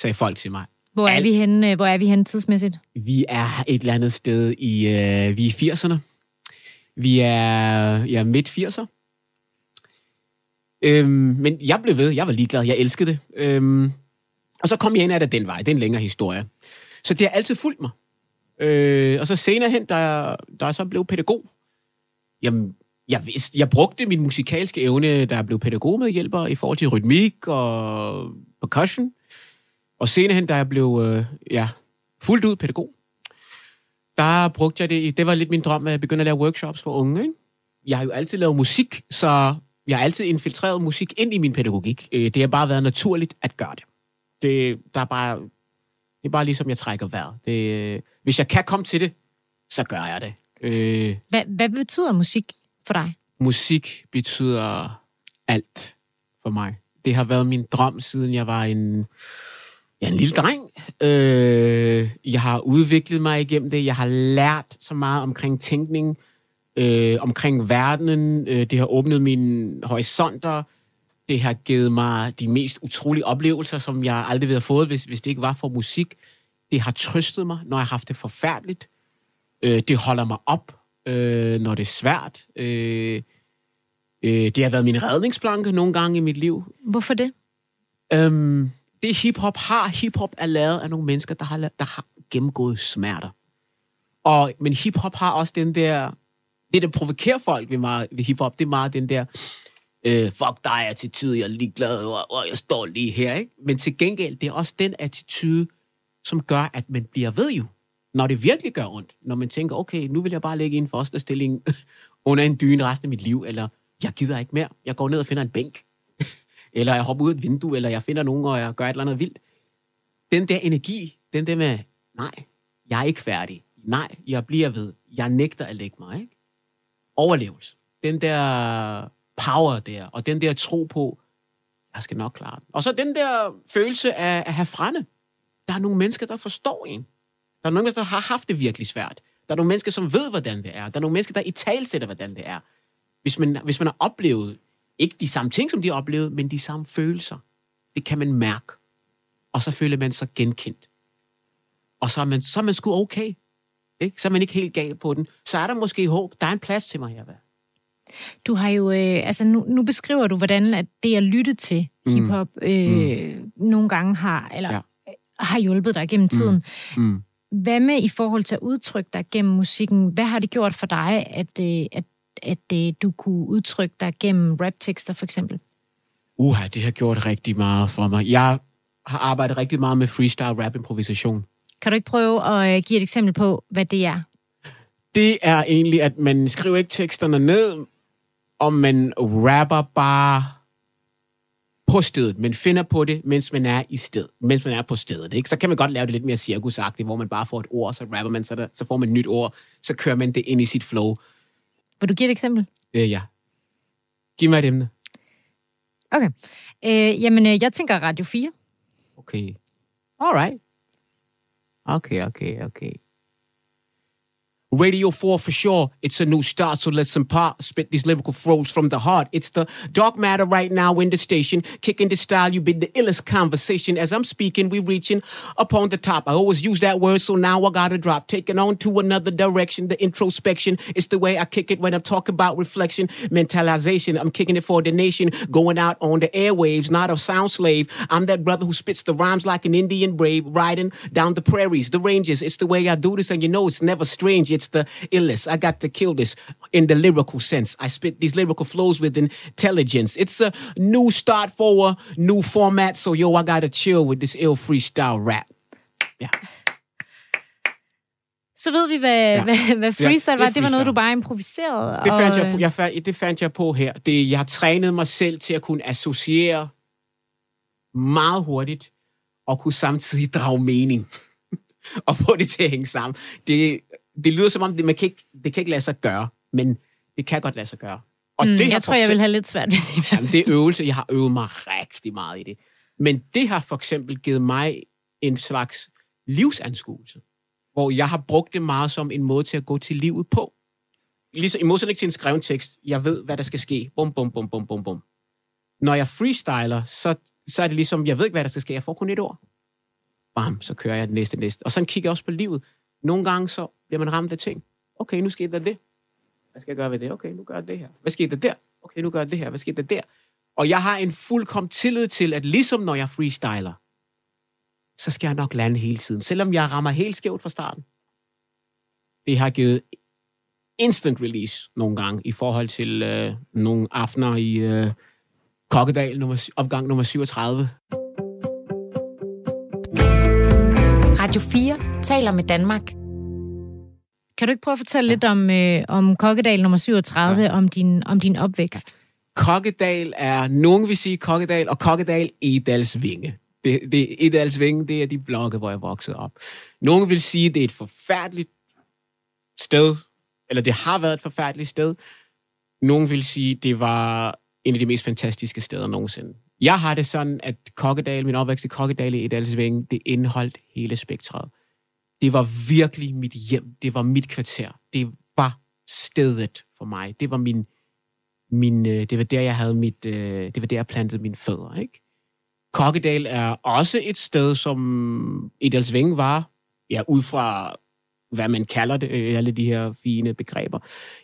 sagde folk til mig. Hvor er, Alt- vi henne, hvor er vi henne tidsmæssigt? Vi er et eller andet sted i, øh, vi er i 80'erne. Vi er ja, midt 80'er. Øhm, men jeg blev ved. Jeg var ligeglad. Jeg elskede det. Øhm, og så kom jeg ind af det den vej. Det er en længere historie. Så det har altid fulgt mig. Øh, og så senere hen, da jeg så blev pædagog, jamen, jeg, vidste, jeg brugte min musikalske evne, da jeg blev pædagogmedhjælper i forhold til rytmik og percussion. Og senere hen, da jeg blev øh, ja, fuldt ud pædagog, der brugte jeg det. i- Det var lidt min drøm, at jeg begyndte at lave workshops for unge. Ikke? Jeg har jo altid lavet musik, så jeg har altid infiltreret musik ind i min pædagogik. Øh, det har bare været naturligt at gøre det. Det, der er bare, det er bare ligesom, jeg trækker vejret. Det, øh, hvis jeg kan komme til det, så gør jeg det. Øh, Hvad, hvad betyder musik for dig? musik betyder alt for mig. Det har været min drøm, siden jeg var en, ja, en lille dreng. Øh, jeg har udviklet mig igennem det. Jeg har lært så meget omkring tænkning, øh, omkring verdenen. Øh, det har åbnet mine horisonter. Det har givet mig de mest utrolige oplevelser, som jeg aldrig ville have fået, hvis, hvis det ikke var for musik. Det har trøstet mig, når jeg har haft det forfærdeligt. Øh, det holder mig op, øh, når det er svært. Øh, øh, det har været min redningsplanke nogle gange i mit liv. Hvorfor det? Øhm, det hiphop har, hiphop er lavet af nogle mennesker, der har, der har gennemgået smerter. Og, men hiphop har også den der, det der provokerer folk ved, meget, ved hiphop, det er meget den der, øh, fuck dig attitude, jeg er ligeglad, og, og jeg står lige her, ikke? Men til gengæld, det er også den attitude, som gør, at man bliver ved jo. Når det virkelig gør ondt. Når man tænker, okay, nu vil jeg bare ligge i en fosterstilling under en dyne resten af mit liv, eller jeg gider ikke mere. Jeg går ned og finder en bænk. eller jeg hopper ud af et vindue, eller jeg finder nogen, og jeg gør et eller andet vildt. Den der energi, den der med, nej, jeg er ikke færdig. Nej, jeg bliver ved. Jeg nægter at lægge mig, ikke? Overlevelse. Den der power der, og den der tro på, jeg skal nok klare den. Og så den der følelse af at have frænde. Der er nogle mennesker, der forstår en. Der er nogle mennesker, der har haft det virkelig svært. Der er nogle mennesker, som ved, hvordan det er. Der er nogle mennesker, der i talsætter, hvordan det er. Hvis man, hvis man har oplevet, ikke de samme ting, som de har oplevet, men de samme følelser, det kan man mærke. Og så føler man sig genkendt. Og så er man, så er man sgu okay. Ikke? Så er man ikke helt gal på den. Så er der måske håb. Der er en plads til mig her. Du har jo, øh, altså nu, nu beskriver du, hvordan at det at lytte til Mm. hiphop øh, mm. nogle gange har, eller Ja. har hjulpet dig gennem tiden. Mm. Hvad med i forhold til at udtrykke dig gennem musikken? Hvad har det gjort for dig, at, øh, at, at øh, du kunne udtrykke dig gennem raptekster for eksempel? Uha, det har gjort rigtig meget for mig. Jeg har arbejdet rigtig meget med freestyle rap improvisation. Kan du ikke prøve at øh, give et eksempel på, hvad det er? Det er egentlig, at man skriver ikke teksterne ned, og man rapper bare på stedet, men finder på det, mens man er i sted, mens man er på stedet. Ikke? Så kan man godt lave det lidt mere cirkusagtigt, hvor man bare får et ord, så rapper man, så, der, så får man et nyt ord, så kører man det ind i sit flow. Vil du give et eksempel? Øh, ja. Giv mig et emne. Okay. Øh, jamen, øh, jeg tænker Radio 4. Okay. All right. Okay, okay, okay. Radio 4 for sure. It's a new start, so let's impart, spit these lyrical flows from the heart. It's the dark matter right now in the station, kicking the style. You be the illest conversation. As I'm speaking, we reaching upon the top. I always use that word, so now I gotta drop. Taking on to another direction. The introspection It's the way I kick it when I'm talking about reflection, mentalization. I'm kicking it for the nation, going out on the airwaves, not a sound slave. I'm that brother who spits the rhymes like an Indian brave, riding down the prairies, the ranges. It's the way I do this, and you know it's never strange. The illest. I got to kill this in the lyrical sense. I spit these lyrical flows with intelligence. It's a new start for a new format. So yo, I gotta chill with this ill freestyle rap. Ja. Så ved vi, hvad, ja. hvad, hvad freestyle ja, det var. Det var noget, du bare improviserede. Det fandt, og... jeg, på, jeg, det fandt jeg på her. Det, jeg har trænet mig selv til at kunne associere meget hurtigt, og kunne samtidig drage mening. og få det til at hænge sammen. Det, det lyder som om, det, man kan ikke, det kan ikke lade sig gøre, men det kan godt lade sig gøre. Og mm, det jeg tror, jeg vil have lidt svært ved det. Jamen, det er øvelse. Jeg har øvet mig rigtig meget i det. Men det har for eksempel givet mig en slags livsanskuelse, hvor jeg har brugt det meget som en måde til at gå til livet på. Ligesom, I modsætning til en skrevet tekst, jeg ved, hvad der skal ske. Bum, bum, bum, bum, bum, bum. Når jeg freestyler, så, så er det ligesom, jeg ved ikke, hvad der skal ske. Jeg får kun et ord. Bam, så kører jeg det næste, næste. Og sådan kigger jeg også på livet. Nogle gange så bliver man ramt af ting. Okay, nu skete der det. Hvad skal jeg gøre ved det? Okay, nu gør jeg det her. Hvad skete der der? Okay, nu gør jeg det her. Hvad skete der der? Og jeg har en fuldkommen tillid til, at ligesom når jeg freestyler, så skal jeg nok lande hele tiden. Selvom jeg rammer helt skævt fra starten. Det har givet instant release nogle gange i forhold til øh, nogle aftener i øh, Kokkedal, nummer, opgang nummer 37. Radio 4 taler med Danmark. Kan du ikke prøve at fortælle ja. lidt om, øh, om Kokkedal nummer 37, ja. om, din, om din opvækst? Kokkedal er, nogen vil sige Kokkedal, og Kokkedal Edalsvinge. Det, det, Edalsvinge, det er de blokke, hvor jeg voksede op. Nogen vil sige, det er et forfærdeligt sted, eller det har været et forfærdeligt sted. Nogen vil sige, det var en af de mest fantastiske steder nogensinde. Jeg har det sådan, at Kokkedal, min opvækst i Kokkedal i Edalsvinge, det indeholdt hele spektret. Det var virkelig mit hjem. Det var mit kvarter. Det var stedet for mig. Det var min, min øh, det var der, jeg havde mit, øh, det var der, jeg plantede mine fødder, ikke? Kokkedal er også et sted, som Edelsving var, ja, ud fra hvad man kalder det, øh, alle de her fine begreber.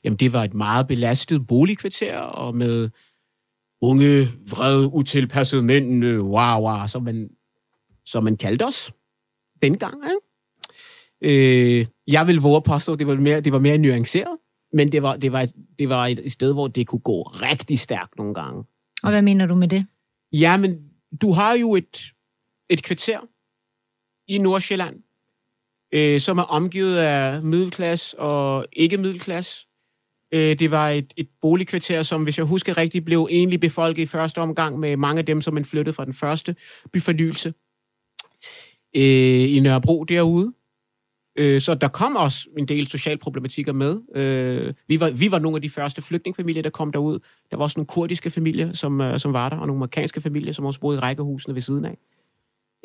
Jamen, det var et meget belastet boligkvarter, og med unge, vrede, utilpassede mænd, wow, wow, som man, som man kaldte os dengang. Ikke? Øh, jeg vil våge at påstå, at det var mere, det var mere nuanceret, men det var, det, var et, det var et sted, hvor det kunne gå rigtig stærkt nogle gange. Og hvad mener du med det? Jamen, du har jo et, et kvarter i Nordsjælland, øh, som er omgivet af middelklasse og ikke middelklasse. Øh, det var et, et boligkvarter, som, hvis jeg husker rigtigt, blev egentlig befolket i første omgang med mange af dem, som man flyttede fra den første byfornyelse øh, i Nørrebro derude. Øh, så der kom også en del socialproblematikker med. Øh, vi, var, vi var nogle af de første flygtningefamilier, der kom derud. Der var også nogle kurdiske familier, som, øh, som var der, og nogle amerikanske familier, som også boede i rækkehusene ved siden af.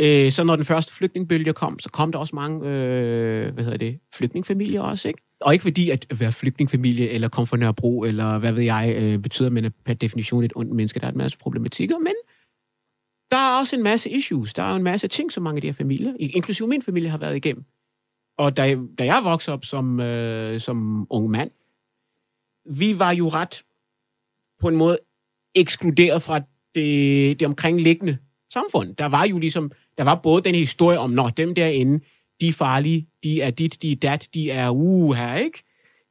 Øh, så når den første flygtningbølge kom, så kom der også mange øh, hvad hedder det, flygtningefamilier også, ikke? Og ikke fordi at være flygtningfamilie eller komme fra Nørrebro, eller hvad ved jeg, øh, betyder, at man er per definition et ondt menneske. Der er en masse problematikker, men der er også en masse issues. Der er en masse ting, som mange af de her familier, inklusive min familie, har været igennem. Og da, da jeg voksede op som, øh, som ung mand, vi var jo ret på en måde ekskluderet fra det, det omkringliggende samfund. Der var jo ligesom, der var både den historie om, når dem derinde, de er farlige, de er dit, de er dat, de er uh her, ikke?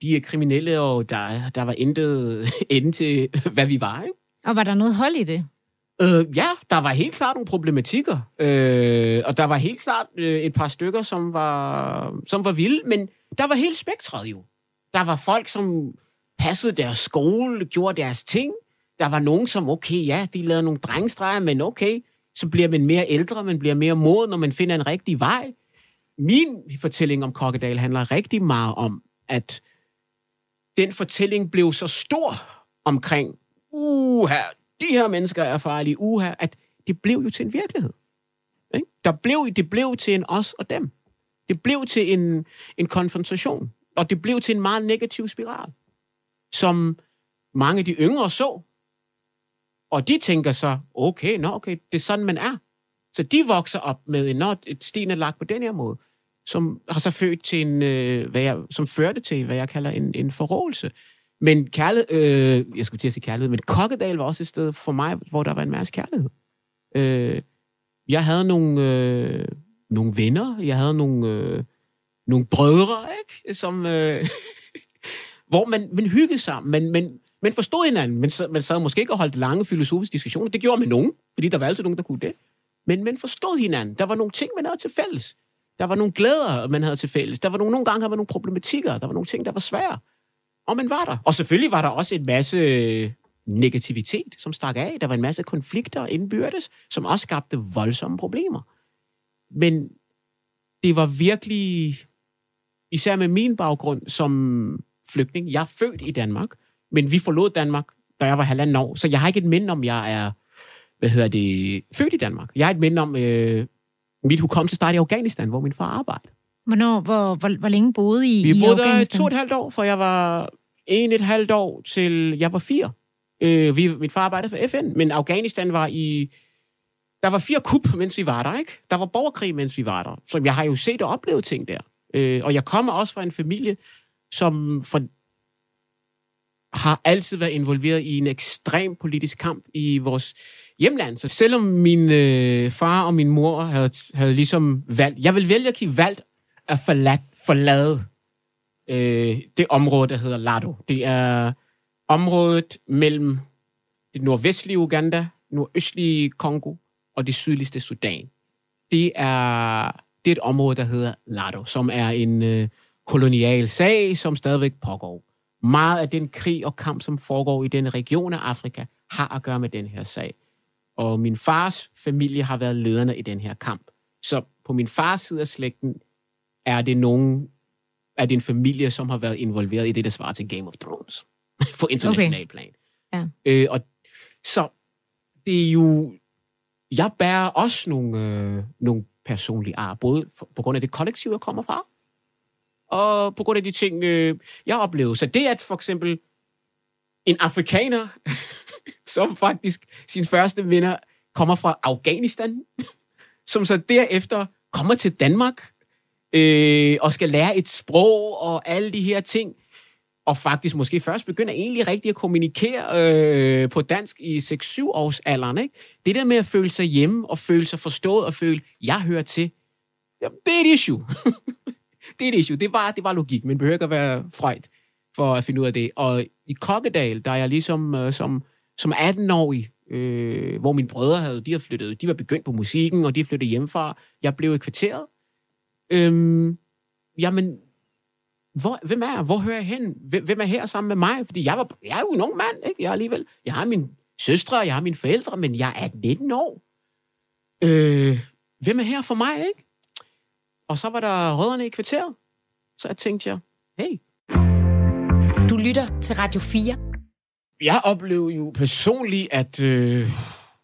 De er kriminelle, og der, der var intet ende til, hvad vi var, ikke? Og var der noget hold i det? Øh, ja, der var helt klart nogle problematikker, øh, og der var helt klart øh, et par stykker, som var, som var vilde, men der var helt spektret jo. Der var folk, som passede deres skole, gjorde deres ting. Der var nogen, som, okay, ja, de lavede nogle drengestreger, men okay, så bliver man mere ældre, man bliver mere moden, når man finder en rigtig vej. Min fortælling om Kokkedal handler rigtig meget om, at den fortælling blev så stor omkring, uha, de her mennesker er farlige, uha, at det blev jo til en virkelighed. Ikke? Der blev, det blev til en os og dem. Det blev til en, en konfrontation, og det blev til en meget negativ spiral, som mange af de yngre så. Og de tænker så, okay, nå, okay, det er sådan, man er. Så de vokser op med en, et sten er lagt på den her måde, som har så født til en, øh, hvad jeg, som førte til, hvad jeg kalder en, en forrådelse. Men kærlighed, øh, jeg skulle til at sige kærlighed, men Kokkedal var også et sted for mig, hvor der var en masse kærlighed. Øh, jeg havde nogle, øh, nogle venner, jeg havde nogle, øh, nogle brødre, ikke? Som, øh, hvor man, man hyggede sammen, men, men, men forstod hinanden, men man sad måske ikke og holdt lange filosofiske diskussioner. Det gjorde man nogen, fordi der var altid nogen, der kunne det. Men man forstod hinanden. Der var nogle ting, man havde til fælles. Der var nogle glæder, man havde til fælles. Der var nogle, nogle gange havde man nogle problematikker. Der var nogle ting, der var svære. Og man var der. Og selvfølgelig var der også en masse øh, negativitet, som stak af. Der var en masse konflikter indbyrdes, som også skabte voldsomme problemer. Men det var virkelig, især med min baggrund som flygtning, jeg er født i Danmark, men vi forlod Danmark, da jeg var halvanden år, så jeg har ikke et minde om, jeg er hvad hedder det, født i Danmark. Jeg har et minde om, øh, mit hukommelse startede i Afghanistan, hvor min far arbejdede. Hvornår, hvor, hvor, hvor længe boede I Vi i boede der Afghanistan? to og et halvt år, for jeg var en et halvt år til jeg var fire. Øh, vi, min far arbejdede for FN, men Afghanistan var i... Der var fire kup, mens vi var der, ikke? Der var borgerkrig, mens vi var der. Så jeg har jo set og oplevet ting der. Øh, og jeg kommer også fra en familie, som for, har altid været involveret i en ekstrem politisk kamp i vores hjemland. Så selvom min øh, far og min mor havde, havde ligesom valgt... Jeg vil vælge at give valgt at forlade, forlade øh, det område, der hedder Lado. Det er området mellem det nordvestlige Uganda, nordøstlige Kongo og det sydligste Sudan. Det er, det er et område, der hedder Lado, som er en øh, kolonial sag, som stadigvæk pågår. Meget af den krig og kamp, som foregår i den region af Afrika, har at gøre med den her sag. Og min fars familie har været lederne i den her kamp. Så på min fars side af slægten er det nogen af din familie, som har været involveret i det, der svarer til Game of Thrones på international okay. plan. Ja. Øh, og så det er jo... Jeg bærer også nogle, øh, nogle personlige ar, både for, på grund af det kollektiv, jeg kommer fra, og på grund af de ting, øh, jeg oplevede. Så det, at for eksempel en afrikaner, som faktisk sin første vinder kommer fra Afghanistan, som så derefter kommer til Danmark øh, og skal lære et sprog og alle de her ting, og faktisk måske først begynder egentlig rigtig at kommunikere øh, på dansk i 6-7 års alderen. Ikke? Det der med at føle sig hjemme og føle sig forstået og føle, jeg hører til, jamen, det er et issue. det er et issue. Det var, det var logik, men behøver ikke at være frejt for at finde ud af det. Og i Kokkedal, der er jeg ligesom øh, som, som 18-årig, øh, hvor mine brødre havde, de har flyttet, de var begyndt på musikken, og de flyttede hjemmefra. Jeg blev i kvarteret. Øhm, jamen, hvor, hvem er jeg? Hvor hører jeg hen? Hvem, er her sammen med mig? Fordi jeg, var, jeg er jo en ung mand, ikke? Jeg er alligevel, jeg har min søstre, jeg har mine forældre, men jeg er 19 år. Øh, hvem er her for mig, ikke? Og så var der rødderne i kvarteret. Så jeg tænkte jeg, hey. Du lytter til Radio 4. Jeg oplevede jo personligt, at øh,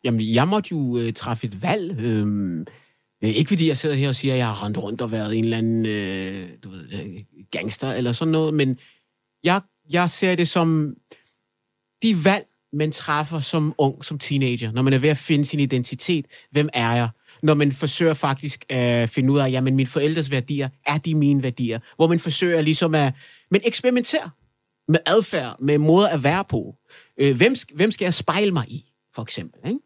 jamen, jeg måtte jo øh, træffe et valg. Øh, Øh, ikke fordi jeg sidder her og siger, at jeg har rendt rundt og været en eller anden øh, du ved, øh, gangster eller sådan noget, men jeg, jeg ser det som de valg, man træffer som ung, som teenager, når man er ved at finde sin identitet. Hvem er jeg? Når man forsøger faktisk at finde ud af, jamen mine forældres værdier, er de mine værdier? Hvor man forsøger ligesom at men eksperimentere med adfærd, med måder at være på. Øh, hvem, hvem skal jeg spejle mig i, for eksempel? Ikke?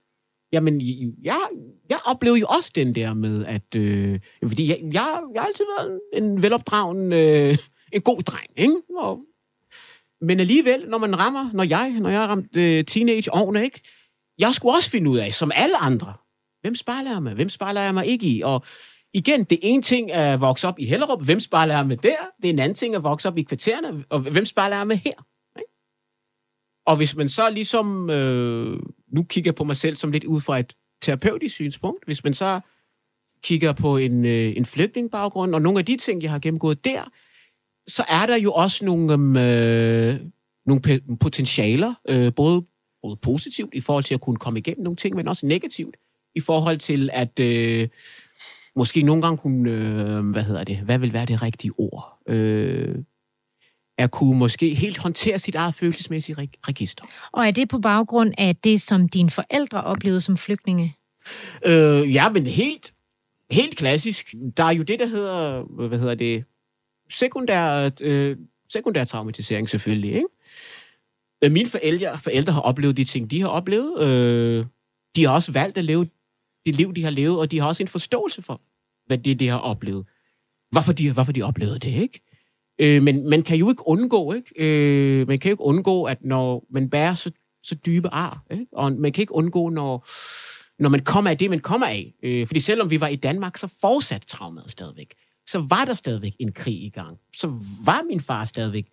Jamen, jeg, jeg oplevede jo også den der med, at... Øh, fordi jeg, jeg, jeg har altid været en velopdragen, øh, en god dreng, ikke? Og, men alligevel, når man rammer, når jeg, når jeg ramte ramt øh, teenage-årene, ikke? Jeg skulle også finde ud af, som alle andre, hvem spejler jeg med? Hvem spejler jeg mig ikke i? Og igen, det ene ting er at vokse op i Hellerup. Hvem spejler jeg med der? Det er en anden ting at vokse op i kvartererne. Og hvem spejler jeg med her? Ikke? Og hvis man så ligesom, øh, nu kigger på mig selv som lidt ud fra et terapeutisk synspunkt, hvis man så kigger på en, øh, en flygtningbaggrund, og nogle af de ting, jeg har gennemgået der, så er der jo også nogle, øhm, øh, nogle potentialer, øh, både, både positivt i forhold til at kunne komme igennem nogle ting, men også negativt i forhold til at øh, måske nogle gange kunne, øh, hvad hedder det, hvad vil være det rigtige ord? Øh, at kunne måske helt håndtere sit eget følelsesmæssige register. Og er det på baggrund af det, som dine forældre oplevede som flygtninge? Øh, ja, men helt, helt klassisk. Der er jo det, der hedder, hvad hedder det, sekundær, øh, sekundær traumatisering selvfølgelig, ikke? Øh, mine forældre, forældre har oplevet de ting, de har oplevet. Øh, de har også valgt at leve det liv, de har levet, og de har også en forståelse for, hvad det, de har oplevet. Hvorfor de, hvorfor de oplevede det, ikke? Øh, men man kan jo ikke undgå, ikke? Øh, man kan jo ikke undgå, at når man bærer så, så dybe ar, ikke? og man kan ikke undgå, når, når man kommer af det, man kommer af. Øh, fordi selvom vi var i Danmark, så fortsatte traumet stadigvæk. Så var der stadigvæk en krig i gang. Så var min far stadigvæk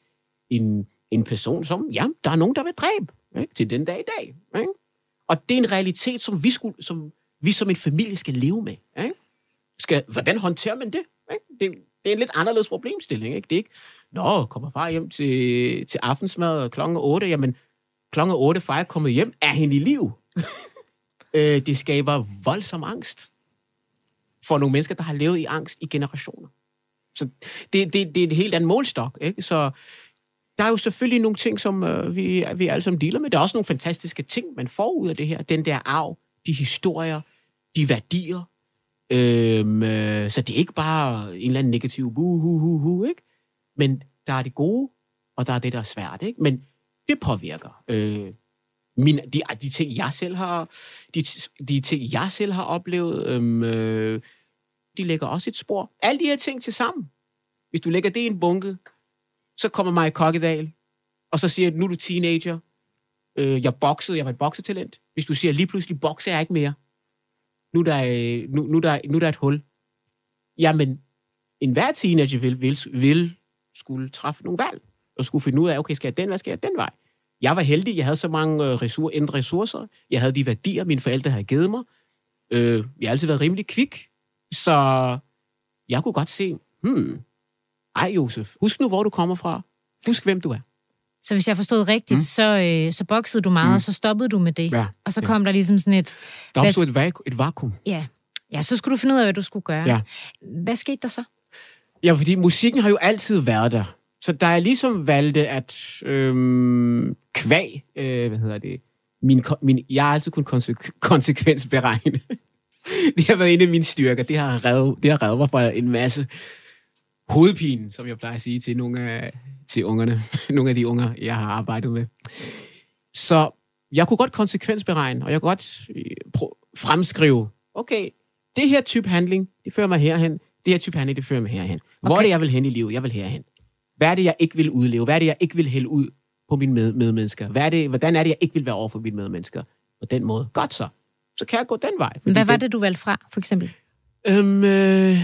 en, en person, som, ja, der er nogen, der vil dræbe ikke? til den dag i dag. Ikke? Og det er en realitet, som vi, skulle, som vi som en familie skal leve med. Ikke? Skal, hvordan håndterer man det? Ikke? det? Det er en lidt anderledes problemstilling. Ikke? Det er ikke, nå, kommer far hjem til, til aftensmad klokken 8, jamen klokken 8, far er kommet hjem, er hende i liv. øh, det skaber voldsom angst for nogle mennesker, der har levet i angst i generationer. Så det, det, det er et helt andet målstok. Ikke? Så der er jo selvfølgelig nogle ting, som øh, vi, vi alle sammen dealer med. Der er også nogle fantastiske ting, man får ud af det her. Den der arv, de historier, de værdier. Øhm, øh, så det er ikke bare en eller anden negativ bu hu hu hu, ikke? Men der er det gode, og der er det, der er svært, ikke? Men det påvirker. Øh, min, de, de ting, jeg selv har, de, de ting, jeg selv har oplevet, øhm, øh, de lægger også et spor. Alle de her ting til sammen. Hvis du lægger det i en bunke, så kommer mig i Kokkedal, og så siger nu er du teenager, øh, jeg boxede, jeg var et boksetalent. Hvis du siger, lige pludselig bokser jeg ikke mere, nu der, er, nu, nu, der, nu er et hul. Jamen, enhver teenager vil, vil, vil skulle træffe nogle valg, og skulle finde ud af, okay, skal jeg den vej, skal jeg den vej? Jeg var heldig, jeg havde så mange øh, ressour- ressourcer, ressourcer, jeg havde de værdier, mine forældre havde givet mig. Øh, jeg har altid været rimelig kvik, så jeg kunne godt se, hmm, ej Josef, husk nu, hvor du kommer fra. Husk, hvem du er. Så hvis jeg forstod rigtigt, mm. så, øh, så boksede du meget, mm. og så stoppede du med det. Ja, og så kom ja. der ligesom sådan et... Der opstod et, vaku- et vakuum. Ja. ja, så skulle du finde ud af, hvad du skulle gøre. Ja. Hvad skete der så? Ja, fordi musikken har jo altid været der. Så da jeg ligesom valgte at øhm, kvæg, øh, hvad hedder det, min, min, jeg har altid kun konse- konsekvensberegne. det har været en af mine styrker. Det har reddet, det har reddet mig fra en masse hovedpine, som jeg plejer at sige til nogle af til ungerne, nogle af de unger, jeg har arbejdet med. Så jeg kunne godt konsekvensberegne, og jeg kunne godt øh, fremskrive, okay, det her type handling, det fører mig herhen, det her type handling, det fører mig herhen. Hvor okay. er det, jeg vil hen i livet? Jeg vil herhen. Hvad er det, jeg ikke vil udleve? Hvad er det, jeg ikke vil hælde ud på mine med- medmennesker? Hvad er det, hvordan er det, jeg ikke vil være over for mine medmennesker? På den måde. Godt så. Så kan jeg gå den vej. Hvad var det, du valgte fra, for eksempel? Øhm, øh,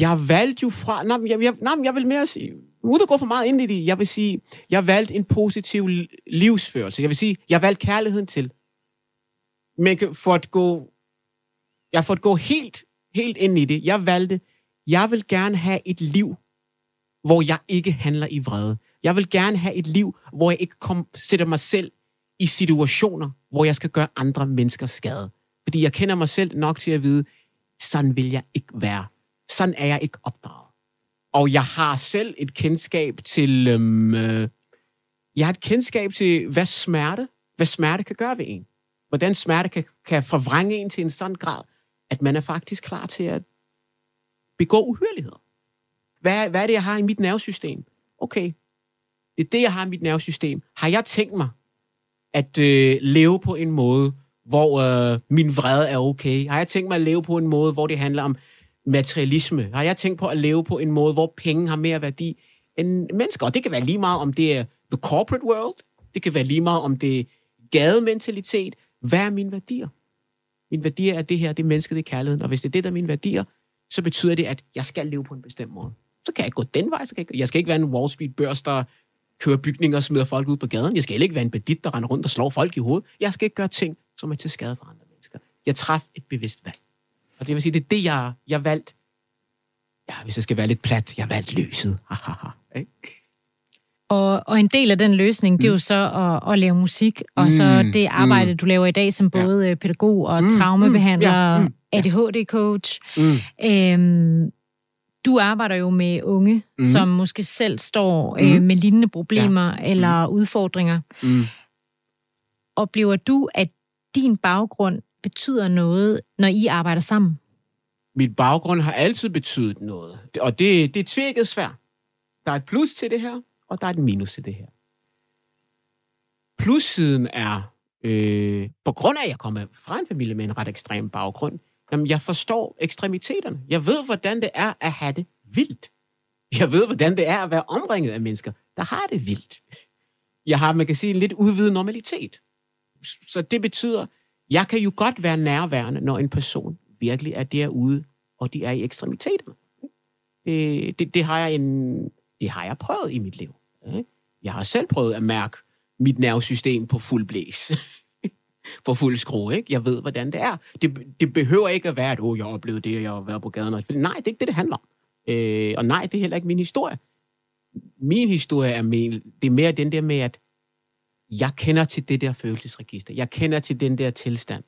jeg valgte jo fra... Nej, jeg, jeg, nej, jeg vil mere sige uden at gå for meget ind i det, jeg vil sige, jeg valgte en positiv livsførelse. Jeg vil sige, jeg valgte kærligheden til. Men for at gå, jeg for at gå helt, helt ind i det, jeg valgte, jeg vil gerne have et liv, hvor jeg ikke handler i vrede. Jeg vil gerne have et liv, hvor jeg ikke kom, sætter mig selv i situationer, hvor jeg skal gøre andre mennesker skade. Fordi jeg kender mig selv nok til at vide, sådan vil jeg ikke være. Sådan er jeg ikke opdraget. Og jeg har selv et kendskab til... Øhm, øh, jeg har et kendskab til, hvad smerte, hvad smerte kan gøre ved en. Hvordan smerte kan, kan forvrænge en til en sådan grad, at man er faktisk klar til at begå uhyreligheder. Hvad, hvad er det, jeg har i mit nervesystem? Okay, det er det, jeg har i mit nervesystem. Har jeg tænkt mig at øh, leve på en måde, hvor øh, min vrede er okay? Har jeg tænkt mig at leve på en måde, hvor det handler om materialisme? Har jeg tænkt på at leve på en måde, hvor penge har mere værdi end mennesker? Og det kan være lige meget, om det er the corporate world. Det kan være lige meget, om det er gadementalitet. Hvad er mine værdier? Mine værdier er det her, det er mennesket, det er kærligheden. Og hvis det er det, der er mine værdier, så betyder det, at jeg skal leve på en bestemt måde. Så kan jeg gå den vej. Så kan jeg, jeg skal ikke være en Wall Street-børs, der kører bygninger og smider folk ud på gaden. Jeg skal heller ikke være en bandit, der render rundt og slår folk i hovedet. Jeg skal ikke gøre ting, som er til skade for andre mennesker. Jeg træffer et bevidst valg. Og det vil sige, det er det, jeg, jeg valgte. Ja, hvis jeg skal være lidt plat, jeg valgte løset. Og, og en del af den løsning, det er jo mm. så at, at lave musik, og mm. så det arbejde, mm. du laver i dag som både ja. pædagog og mm. traumebehandler, ja. mm. ADHD-coach. Mm. Øhm, du arbejder jo med unge, mm. som måske selv står øh, mm. med lignende problemer ja. eller mm. udfordringer. Mm. Oplever du, at din baggrund betyder noget, når I arbejder sammen? Mit baggrund har altid betydet noget, og det, det er tvækket svært. Der er et plus til det her, og der er et minus til det her. Plussiden er, øh, på grund af, at jeg kommer fra en familie med en ret ekstrem baggrund, jamen jeg forstår ekstremiteterne. Jeg ved, hvordan det er at have det vildt. Jeg ved, hvordan det er at være omringet af mennesker, der har det vildt. Jeg har, man kan sige, en lidt udvidet normalitet. Så det betyder, jeg kan jo godt være nærværende, når en person virkelig er derude, og de er i ekstremiteterne. Det, det, det, har jeg en, det har jeg prøvet i mit liv. Jeg har selv prøvet at mærke mit nervesystem på fuld blæs. på fuld skrue, ikke? Jeg ved, hvordan det er. Det, det behøver ikke at være, at oh, jeg oplevede det, og jeg har været på gaden. Nej, det er ikke det, det handler om. Øh, og nej, det er heller ikke min historie. Min historie er, mere, det er mere den der med, at jeg kender til det der følelsesregister. Jeg kender til den der tilstand.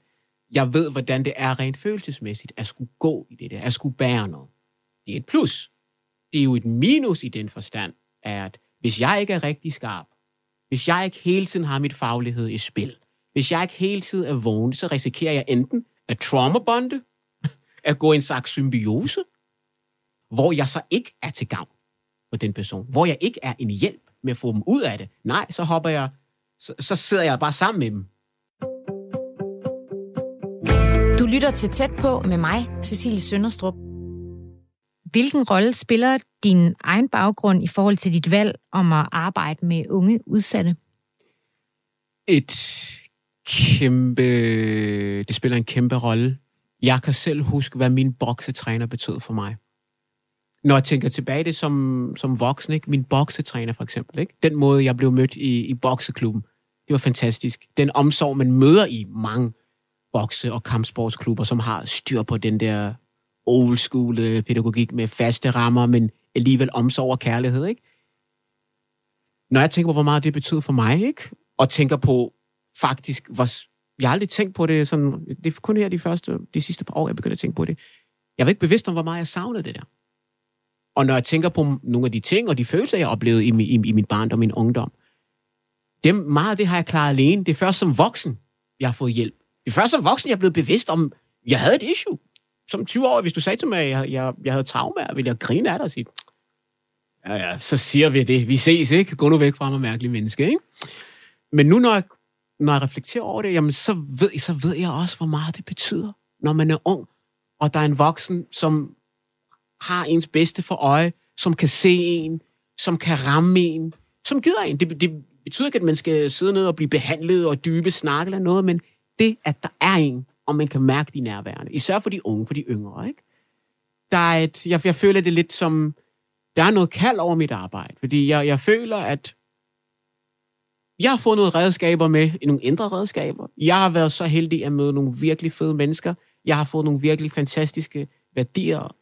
Jeg ved, hvordan det er rent følelsesmæssigt at skulle gå i det der, at skulle bære noget. Det er et plus. Det er jo et minus i den forstand, at hvis jeg ikke er rigtig skarp, hvis jeg ikke hele tiden har mit faglighed i spil, hvis jeg ikke hele tiden er vågen, så risikerer jeg enten at traumabonde, at gå i en slags symbiose, hvor jeg så ikke er til gavn for den person, hvor jeg ikke er en hjælp med at få dem ud af det. Nej, så hopper jeg, så, så sidder jeg bare sammen med dem. Du lytter til Tæt på med mig, Cecilie Sønderstrup. Hvilken rolle spiller din egen baggrund i forhold til dit valg om at arbejde med unge udsatte? Et kæmpe... Det spiller en kæmpe rolle. Jeg kan selv huske, hvad min boksetræner betød for mig. Når jeg tænker tilbage det som, som voksen, ikke? min boksetræner for eksempel, ikke? den måde, jeg blev mødt i, i bokseklubben, det var fantastisk. Den omsorg, man møder i mange bokse- og kampsportsklubber, som har styr på den der old school øh, pædagogik med faste rammer, men alligevel omsorg og kærlighed, ikke? Når jeg tænker på, hvor meget det betød for mig, ikke? Og tænker på faktisk, hvor, jeg har aldrig tænkt på det sådan, det er kun her de første, de sidste par år, jeg begyndte at tænke på det. Jeg var ikke bevidst om, hvor meget jeg savnede det der. Og når jeg tænker på nogle af de ting og de følelser, jeg oplevede i, i, i min barndom og min ungdom, det, meget af det har jeg klaret alene. Det er først som voksen, jeg har fået hjælp. Det er først som voksen, jeg er blevet bevidst om, jeg havde et issue som 20 år, hvis du sagde til mig, at jeg, jeg, jeg havde traumer, ville jeg grine af dig og sige, ja, ja, så siger vi det. Vi ses, ikke? Gå nu væk fra mig, mærkelig menneske, ikke? Men nu, når jeg, når jeg reflekterer over det, jamen, så, ved, så ved jeg også, hvor meget det betyder, når man er ung, og der er en voksen, som har ens bedste for øje, som kan se en, som kan ramme en, som gider en. Det, det betyder ikke, at man skal sidde ned og blive behandlet og dybe snakke eller noget, men det, at der er en, og man kan mærke de nærværende. Især for de unge, for de yngre, ikke? Der er et, jeg, jeg føler det lidt som, der er noget kald over mit arbejde, fordi jeg, jeg føler, at jeg har fået nogle redskaber med, nogle indre redskaber. Jeg har været så heldig at møde nogle virkelig fede mennesker. Jeg har fået nogle virkelig fantastiske værdier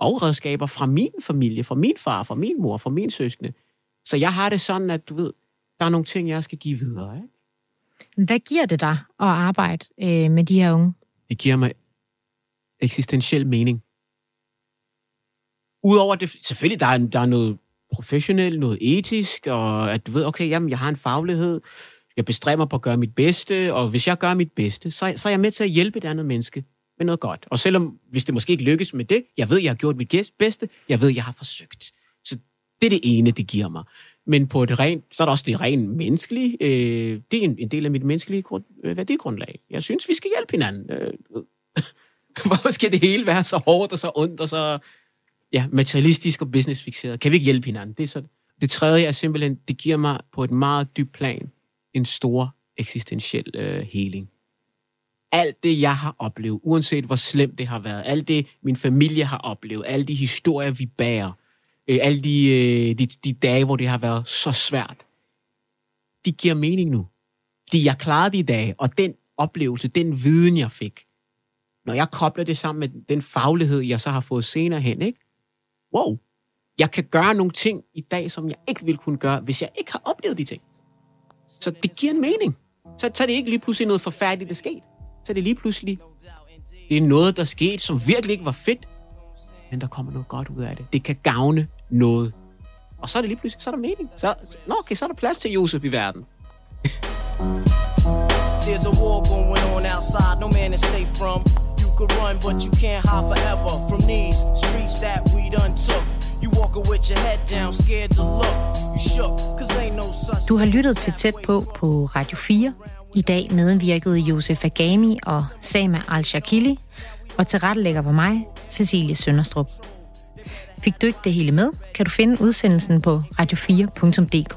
og redskaber fra min familie, fra min far, fra min mor, fra min søskende. Så jeg har det sådan, at du ved, der er nogle ting, jeg skal give videre. Ikke? Hvad giver det dig at arbejde øh, med de her unge? Det giver mig eksistentiel mening. Udover det, selvfølgelig, der er, der er noget professionelt, noget etisk, og at du ved, okay, jamen, jeg har en faglighed, jeg bestræber på at gøre mit bedste, og hvis jeg gør mit bedste, så, så er jeg med til at hjælpe et andet menneske med noget godt. Og selvom, hvis det måske ikke lykkes med det, jeg ved, jeg har gjort mit bedste, jeg ved, jeg har forsøgt. Så det er det ene, det giver mig. Men på et rent, så er der også det rent menneskelige. Øh, det er en, en del af mit menneskelige grund, øh, værdigrundlag. Jeg synes, vi skal hjælpe hinanden. Øh, hvorfor skal det hele være så hårdt og så ondt og så ja, materialistisk og businessfixeret? Kan vi ikke hjælpe hinanden? Det, er så, det tredje er simpelthen, det giver mig på et meget dybt plan en stor eksistentiel øh, healing. Alt det, jeg har oplevet, uanset hvor slemt det har været, alt det, min familie har oplevet, alle de historier, vi bærer, øh, alle de, øh, de, de dage, hvor det har været så svært. de giver mening nu. De jeg klarede de dage, og den oplevelse, den viden, jeg fik, når jeg kobler det sammen med den faglighed, jeg så har fået senere hen, ikke? Wow, jeg kan gøre nogle ting i dag, som jeg ikke ville kunne gøre, hvis jeg ikke har oplevet de ting. Så det giver en mening. Så, så er det ikke lige pludselig noget forfærdeligt, der skete. Så er det lige pludselig det er noget, der skete, som virkelig ikke var fedt, men der kommer noget godt ud af det. Det kan gavne noget. Og så er det lige pludselig, så er der mening. Så, nå, okay, så er der plads til Josef i verden. There's a war going on outside, no man is safe from. You could run, but you can't hide forever from these streets that we done took. You walking with your head down, scared to look. You shook, cause ain't no such... Du har lyttet til Tæt på på Radio 4. I dag medvirkede Josef Agami og Sama Al-Shakili, og tilrettelægger var mig, Cecilie Sønderstrup. Fik du ikke det hele med, kan du finde udsendelsen på radio4.dk.